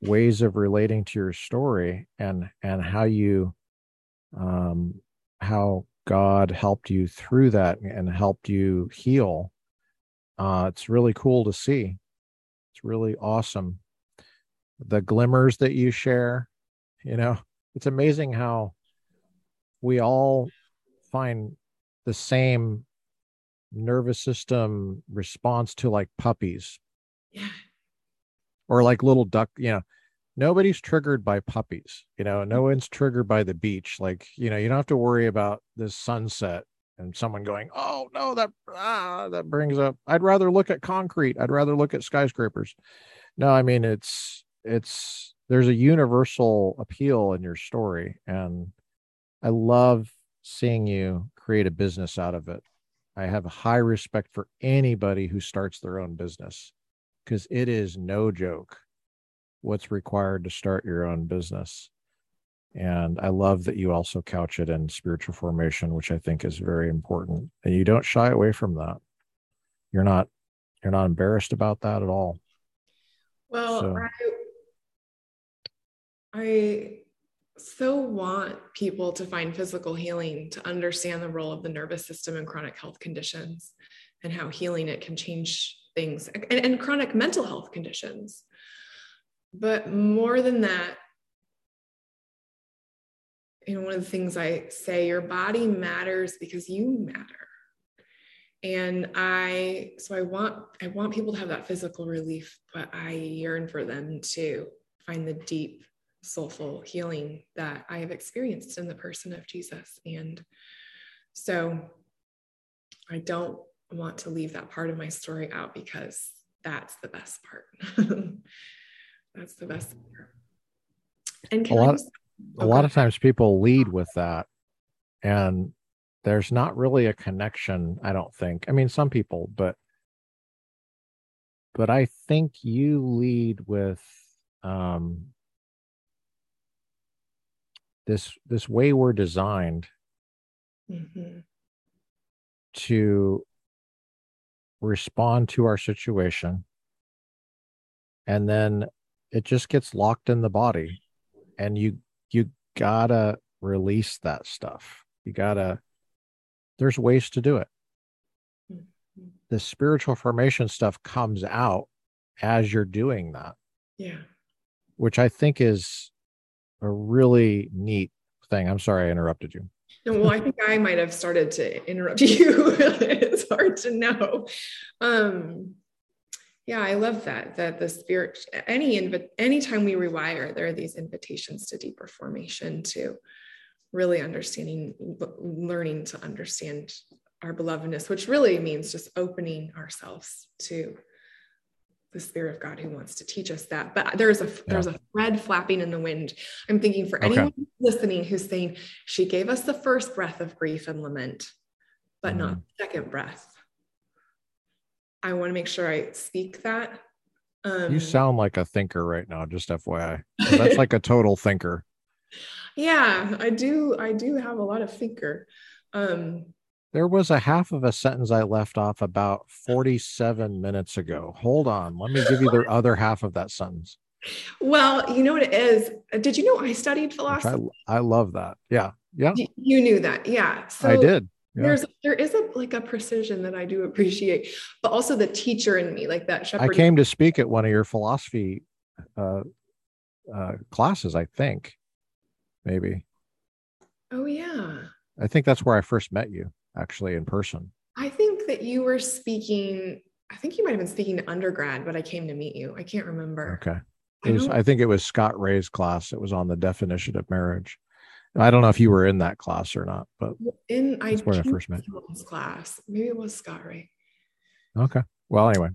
ways of relating to your story and and how you um how god helped you through that and helped you heal. Uh it's really cool to see. It's really awesome. The glimmers that you share you know it's amazing how we all find the same nervous system response to like puppies. Yeah. or like little duck you know nobody's triggered by puppies you know no one's triggered by the beach. Like you know you don't have to worry about this sunset and someone going oh no that ah that brings up i'd rather look at concrete. I'd rather look at skyscrapers. No i mean it's it's there's a universal appeal in your story and i love seeing you create a business out of it. I have high respect for anybody who starts their own business because it is no joke what's required to start your own business. And I love that you also couch it in spiritual formation, which I think is very important. And you don't shy away from that. You're not you're not embarrassed about that at all. Well, So- I, I so want people to find physical healing to understand the role of the nervous system in chronic health conditions and how healing it can change things and, and chronic mental health conditions. But more than that, you know, one of the things I say, your body matters because you matter. And I, so I want, I want people to have that physical relief, but I yearn for them to find the deep, soulful healing that I have experienced in the person of Jesus. And so I don't want to leave that part of my story out because that's the best part. that's the best. And can A lot- just- a lot of times people lead with that and there's not really a connection i don't think i mean some people but but i think you lead with um this this way we're designed Mhm. to respond to our situation and then it just gets locked in the body and you you gotta release that stuff you gotta there's ways to do it Mhm. the spiritual formation stuff comes out as you're doing that Yeah. which i think is a really neat thing i'm sorry i interrupted you No, well, I think I might have started to interrupt you. it's hard to know. Um, yeah, I love that. That the spirit, any invi- anytime we rewire, there are these invitations to deeper formation, to really understanding, learning to understand our belovedness, which really means just opening ourselves to the spirit of God who wants to teach us that. But there's a there's a thread flapping in the wind. I'm thinking for Okay. anyone listening who's saying she gave us the first breath of grief and lament, but not Mm-hmm. the second breath. I want to make sure I speak that. Um, you sound like a thinker right now just fyi that's like a total thinker yeah, I do. I do have a lot of thinker. Um, There was a half of a sentence I left off about 47 minutes ago. Hold on. Let me give you the other half of that sentence. well, you know what it is. Did you know I studied philosophy? I, I love that. Yeah. Yeah. You knew that, yeah. So I did. Yeah. There's there is a like a precision that I do appreciate, but also the teacher in me, like that shepherd I came to speak at one of your philosophy uh, uh, classes, I think. Maybe. oh yeah, I think that's where I first met you, actually, in person. I think that you were speaking. I think you might have been speaking to undergrad, but I came to meet you. I can't remember. Okay. I was, I think it was Scott Rae's class. It was on the definition of marriage. I don't know if you were in that class or not, but in I where I first met class. Maybe it was Scott Rae. okay. Well, anyway.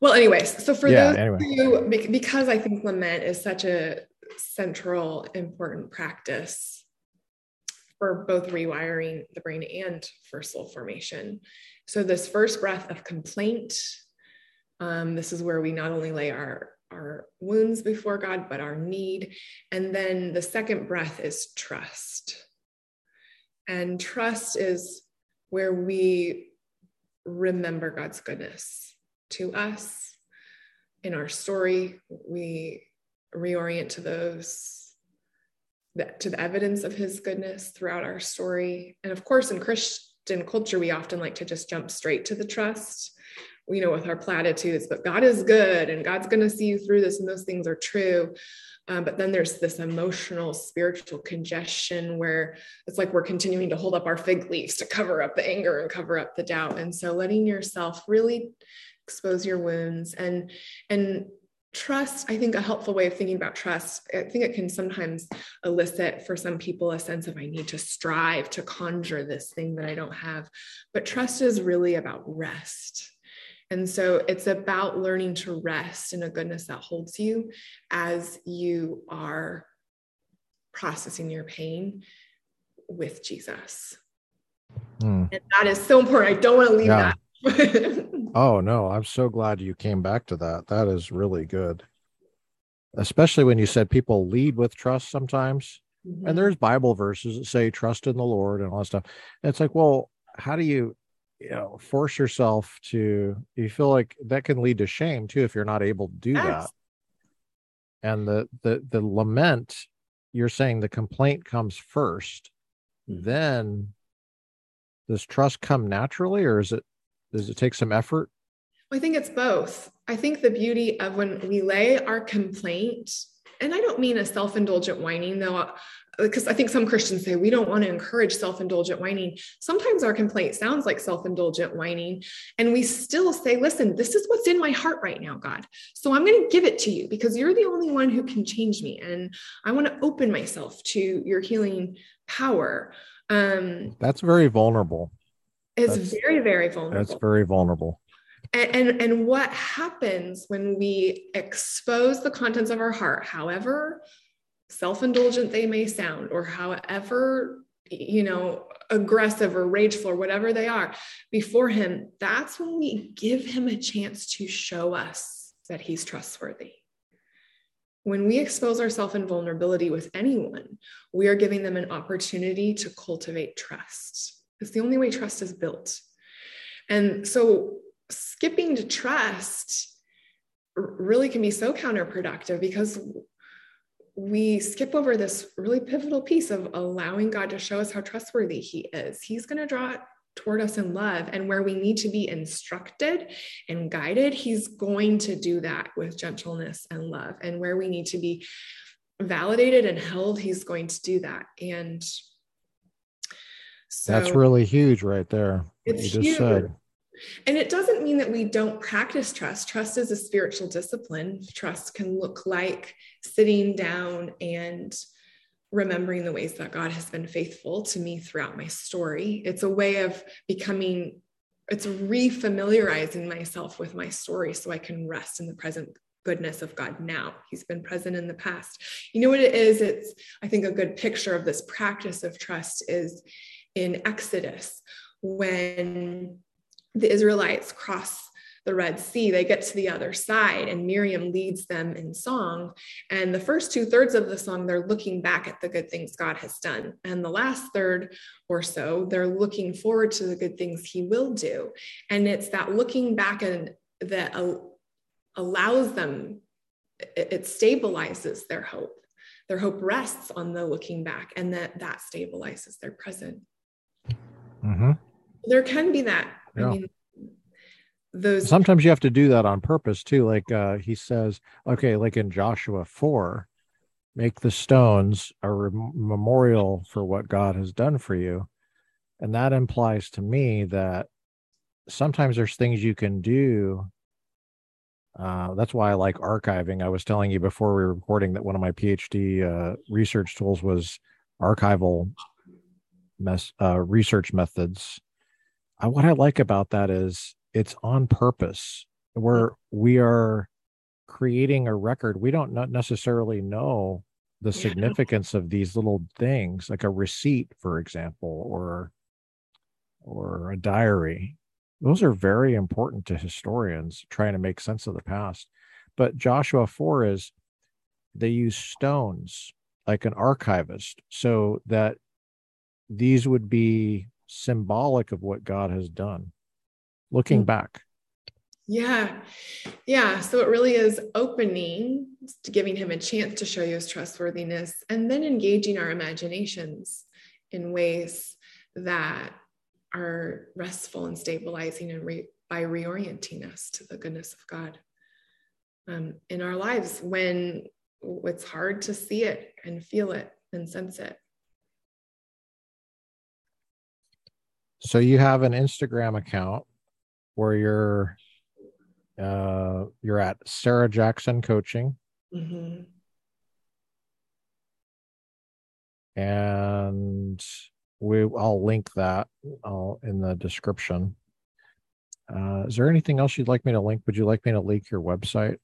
Well, anyways, so for Yeah, those anyway. who, because I think lament is such a central, important practice for both rewiring the brain and for soul formation. So, this first breath of complaint, um, this is where we not only lay our our wounds before God, but our need. And then the second breath is trust. And trust is where we remember God's goodness to us in our story. We reorient to those to the evidence of his goodness throughout our story. And of course, in Christian culture, we often like to just jump straight to the trust you know, with our platitudes, but God is good and God's going to see you through this, and those things are true. Um, but then there's this emotional, spiritual congestion where it's like we're continuing to hold up our fig leaves to cover up the anger and cover up the doubt. And so letting yourself really expose your wounds and and trust i think a helpful way of thinking about trust i think it can sometimes elicit for some people a sense of i need to strive to conjure this thing that i don't have but trust is really about rest and so it's about learning to rest in a goodness that holds you as you are processing your pain with Jesus. Hmm. And that is so important. I don't want to leave yeah. that. oh, no. I'm so glad you came back to that. That is really good. Especially when you said people lead with trust sometimes. Mm-hmm. And there's Bible verses that say trust in the Lord and all that stuff. And it's like, well, how do you you know force yourself to you feel like that can lead to shame too if you're not able to do yes. that and the the the lament you're saying the complaint comes 1st mm-hmm. then does trust come naturally or is it does it take some effort i think it's both i think the beauty of when we lay our complaint and i don't mean a self-indulgent whining though because I think some Christians say we don't want to encourage self indulgent whining. Sometimes our complaint sounds like self indulgent whining, and we still say, Listen, this is what's in my heart right now, God. So I'm going to give it to you because you're the only one who can change me. And I want to open myself to your healing power. Um, that's very vulnerable. It's that's, very, very vulnerable. That's very vulnerable. And, and, what happens when we expose the contents of our heart, however self-indulgent they may sound or however you know aggressive or rageful or whatever they are before him that's when we give him a chance to show us that he's trustworthy. When we expose ourselves in vulnerability with anyone we are giving them an opportunity to cultivate trust. It's the only way trust is built. And so skipping to trust really can be so counterproductive because we skip over this really pivotal piece of allowing God to show us how trustworthy He is. He's going to draw toward us in love. And where we need to be instructed and guided, He's going to do that with gentleness and love. And where we need to be validated and held, He's going to do that. And so that's really huge right there. It's huge. Said. And it doesn't mean that we don't practice trust. Trust is a spiritual discipline. Trust can look like sitting down and remembering the ways that God has been faithful to me throughout my story. It's a way of becoming, it's refamiliarizing myself with my story so I can rest in the present goodness of God now. He's been present in the past. You know what it is? It's, I think, a good picture of this practice of trust is in Exodus when the Israelites cross the Red Sea, they get to the other side, and Miriam leads them in song. And the first two thirds of the song, they're looking back at the good things God has done. And the last third or so, they're looking forward to the good things He will do. And it's that looking back and that allows them, it stabilizes their hope. Their hope rests on the looking back, and that that stabilizes their present. Mm-hmm. There can be that yeah. I mean, those sometimes you have to do that on purpose too. Like uh, he says, okay, like in Joshua 4, make the stones a memorial for what God has done for you. And that implies to me that sometimes there's things you can do. Uh, that's why I like archiving. I was telling you before we were recording that one of my PhD uh, research tools was archival mes- uh, research methods I, what I like about that is it's on purpose. Where we are creating a record, we don't not necessarily know the Yeah. significance of these little things, like a receipt, for example, or or a diary. Those are very important to historians trying to make sense of the past. But Joshua 4 is they use stones like an archivist so that these would be symbolic of what God has done. Looking Mm. back. Yeah. Yeah. So it really is opening to giving him a chance to show you his trustworthiness and then engaging our imaginations in ways that are restful and stabilizing and re- by reorienting us to the goodness of God um, in our lives when it's hard to see it and feel it and sense it. So you have an Instagram account where you're uh you're at Sarah Jackson coaching Mhm. and we I'll link that I'll, in the description. Uh, is there anything else you'd like me to link? Would you like me to link your website?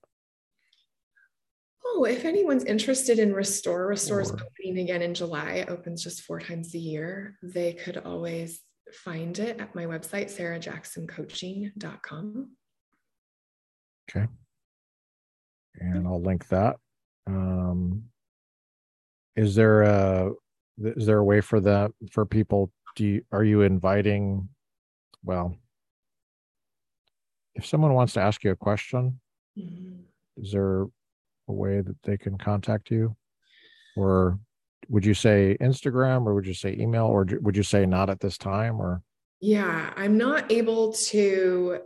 Oh, if anyone's interested in Restore, Restore is Or- opening again in July. It opens just four times a year. They could always find it at my website, sarahjacksoncoaching.com. Okay. And I'll link that. Um, is there a is there a way for that for people? Do you are you inviting? Well, if someone wants to ask you a question, Mhm. is there a way that they can contact you or would you say instagram or would you say email or would you say not at this time or? Yeah, I'm not able to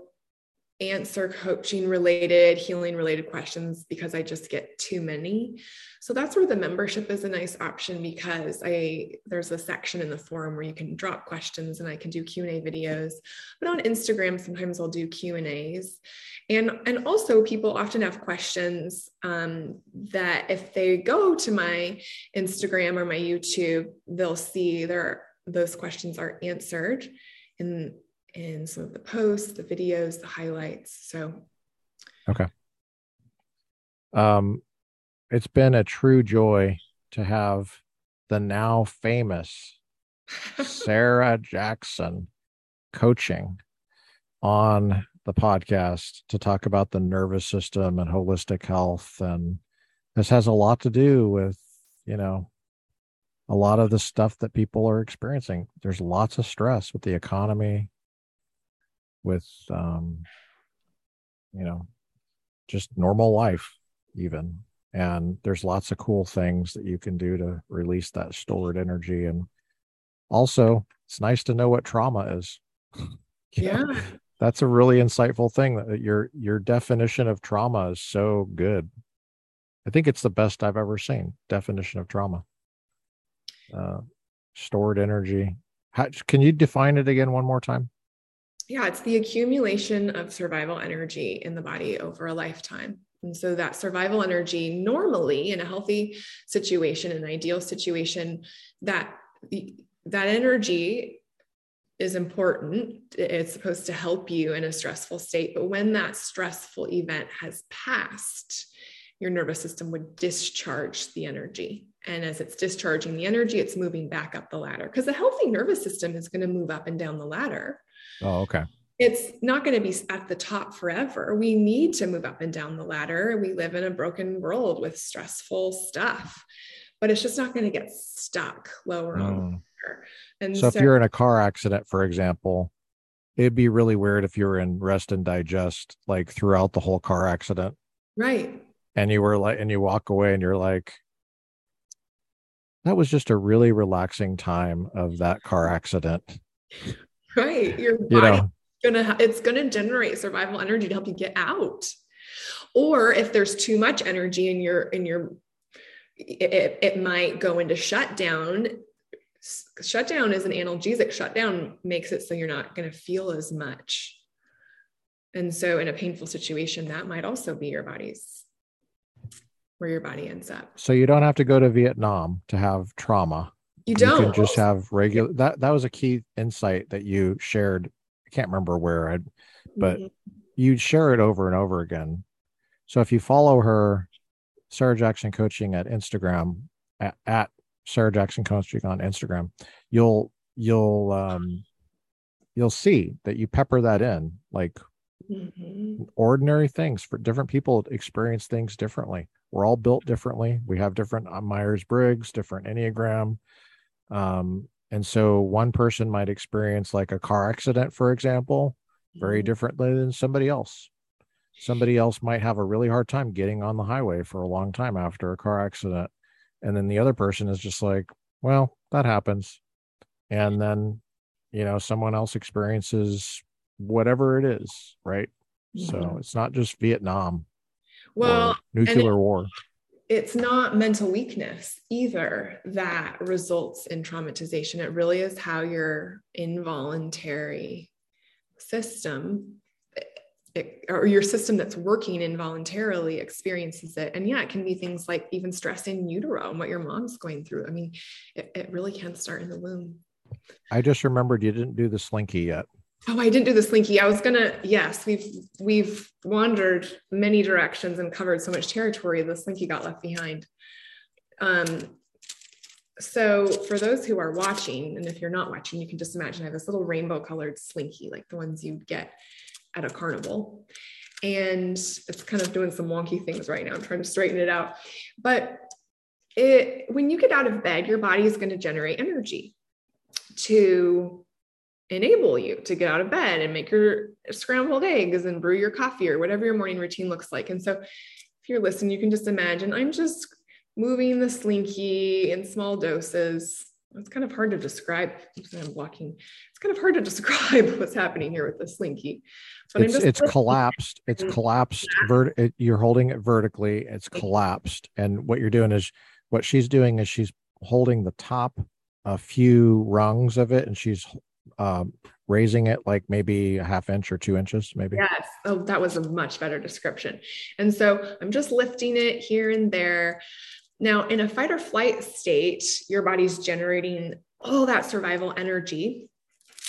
answer coaching related, healing related questions because I just get too many. So that's where the membership is a nice option because I there's a section in the forum where you can drop questions and I can do Q&A videos. But on Instagram sometimes I'll do Q&As. And and also people often have questions um, that if they go to my Instagram or my YouTube, they'll see there those questions are answered in in some of the posts, the videos, the highlights. So okay. um it's been a true joy to have the now famous sarah jackson coaching on the podcast to talk about the nervous system and holistic health and this has a lot to do with you know a lot of the stuff that people are experiencing there's lots of stress with the economy with um you know just normal life even. And there's lots of cool things that you can do to release that stored energy. And also it's nice to know what trauma is. Yeah, that's a really insightful thing that your your definition of trauma is so good. I think it's the best i've ever seen definition of trauma. Uh, stored energy. How, can you define it again one more time yeah, it's the accumulation of survival energy in the body over a lifetime. And so that survival energy normally in a healthy situation, an ideal situation, that that energy is important. It's supposed to help you in a stressful state. But when that stressful event has passed, your nervous system would discharge the energy. And as it's discharging the energy, it's moving back up the ladder because the healthy nervous system is going to move up and down the ladder. Oh okay It's not going to be at the top forever. We need to move up and down the ladder. We live in a broken world with stressful stuff, but it's just not going to get stuck lower on the Mm. ladder. So if you're in a car accident for example it'd be really weird if you were in rest and digest like throughout the whole car accident right. and you were like and you walk away and you're like that was just a really relaxing time of that car accident Right. Your you body know. gonna it's gonna generate survival energy to help you get out. Or if there's too much energy in your in your it, it might go into shutdown shutdown is an analgesic. Shutdown makes it so you're not going to feel as much. And so in a painful situation that might also be your body's where your body ends up. So you don't have to go to vietnam to have trauma you don't can just have regular that that was a key insight that you shared i can't remember where i but Mhm. you share it over and over again so if you follow her sarah jackson coaching at instagram at, at Sarah Jackson coaching on Instagram, you'll you'll um you'll see that you pepper that in like mm-hmm. ordinary things for different people experience things differently. We're all built differently. We have different uh, Myers Briggs, different Enneagram. Um, and so one person might experience like a car accident, for example, very mm-hmm. differently than somebody else. Somebody else might have a really hard time getting on the highway for a long time after a car accident. And then the other person is just like, well, that happens. And then, you know, someone else experiences whatever it is, right? Mm-hmm. So it's not just Vietnam. Well, nuclear war. It's not mental weakness either that results in traumatization. It really is how your involuntary system or your system that's working involuntarily experiences it. And yeah, it can be things like even stress in utero and what your mom's going through. I mean, it, it really can start in the womb. I just remembered you didn't do the slinky yet. Oh, I didn't do the slinky. I was gonna. Yes, we've we've wandered many directions and covered so much territory. The slinky got left behind. Um, so for those who are watching, and if you're not watching, you can just imagine I have this little rainbow colored slinky, like the ones you get at a carnival. And it's kind of doing some wonky things right now. I'm trying to straighten it out. But it when you get out of bed, your body is going to generate energy to enable you to get out of bed and make your scrambled eggs and brew your coffee or whatever your morning routine looks like. And so if you're listening, you can just imagine I'm just moving the slinky in small doses. It's kind of hard to describe. I'm blocking. It's kind of hard to describe what's happening here with the slinky. But it's it's collapsed. It's mm-hmm. collapsed. Vert. It, you're holding it vertically. It's collapsed, and what you're doing is what she's doing is she's holding the top a few rungs of it, and she's um, raising it like maybe a half inch or two inches, maybe. Yes. Oh, that was a much better description. And so I'm just lifting it here and there. Now, in a fight or flight state, your body's generating all that survival energy.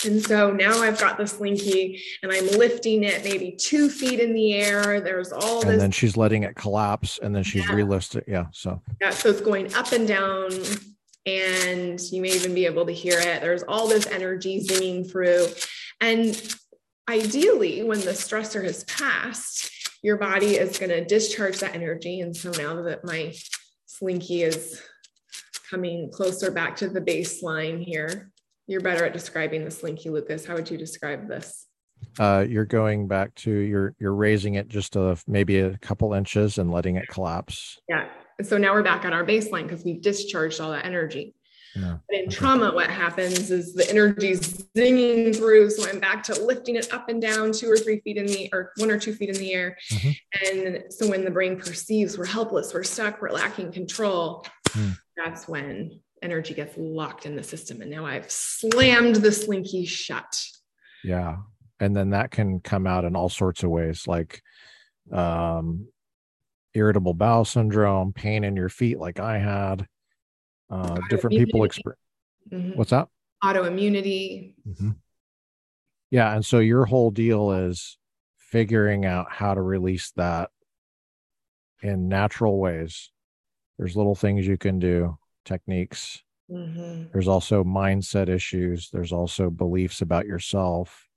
And so now I've got the slinky and I'm lifting it maybe two feet in the air. There's all this. And then she's letting it collapse and then she's yeah. it. Yeah. So, yeah. So it's going up and down and you may even be able to hear it. There's all this energy zinging through. And ideally, when the stressor has passed, your body is going to discharge that energy. And so now that my slinky is coming closer back to the baseline here, you're better at describing the slinky, Lucas. How would you describe this? Uh, you're going back to you're you're raising it just a maybe a couple inches and letting it collapse. Yeah, so now we're back at our baseline because we've discharged all that energy. Yeah. But in trauma, what happens is the energy is zinging through. So I'm back to lifting it up and down two or three feet in the, or one or two feet in the air. Mm-hmm. And so when the brain perceives we're helpless, we're stuck, we're lacking control, mm. that's when energy gets locked in the system. And now I've slammed the slinky shut. Yeah. And then that can come out in all sorts of ways, like um, irritable bowel syndrome, pain in your feet, like I had. Uh, different people experience. Mm-hmm. What's that? Autoimmunity. Mm-hmm. Yeah, and so your whole deal is figuring out how to release that in natural ways. There's little things you can do, techniques. Mm-hmm. There's also mindset issues. There's also beliefs about yourself,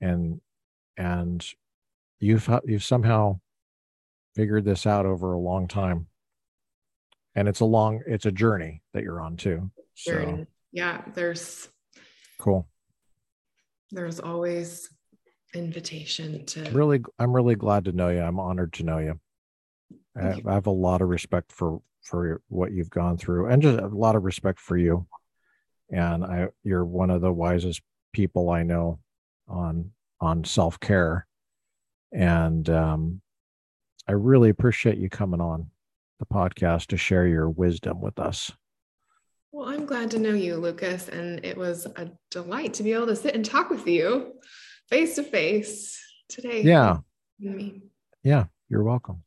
and and you've you've somehow figured this out over a long time. And it's a long it's a journey that you're on too. So yeah there's cool. There's always invitation to really i'm really glad to know you. I'm honored to know you. I, you. I have a lot of respect for for what you've gone through and just a lot of respect for you. And i you're one of the wisest people i know on on self-care. And um I really appreciate you coming on the podcast to share your wisdom with us. Well, I'm glad to know you, Lucas, and it was a delight to be able to sit and talk with you face to face today. Yeah. Yeah, you're welcome.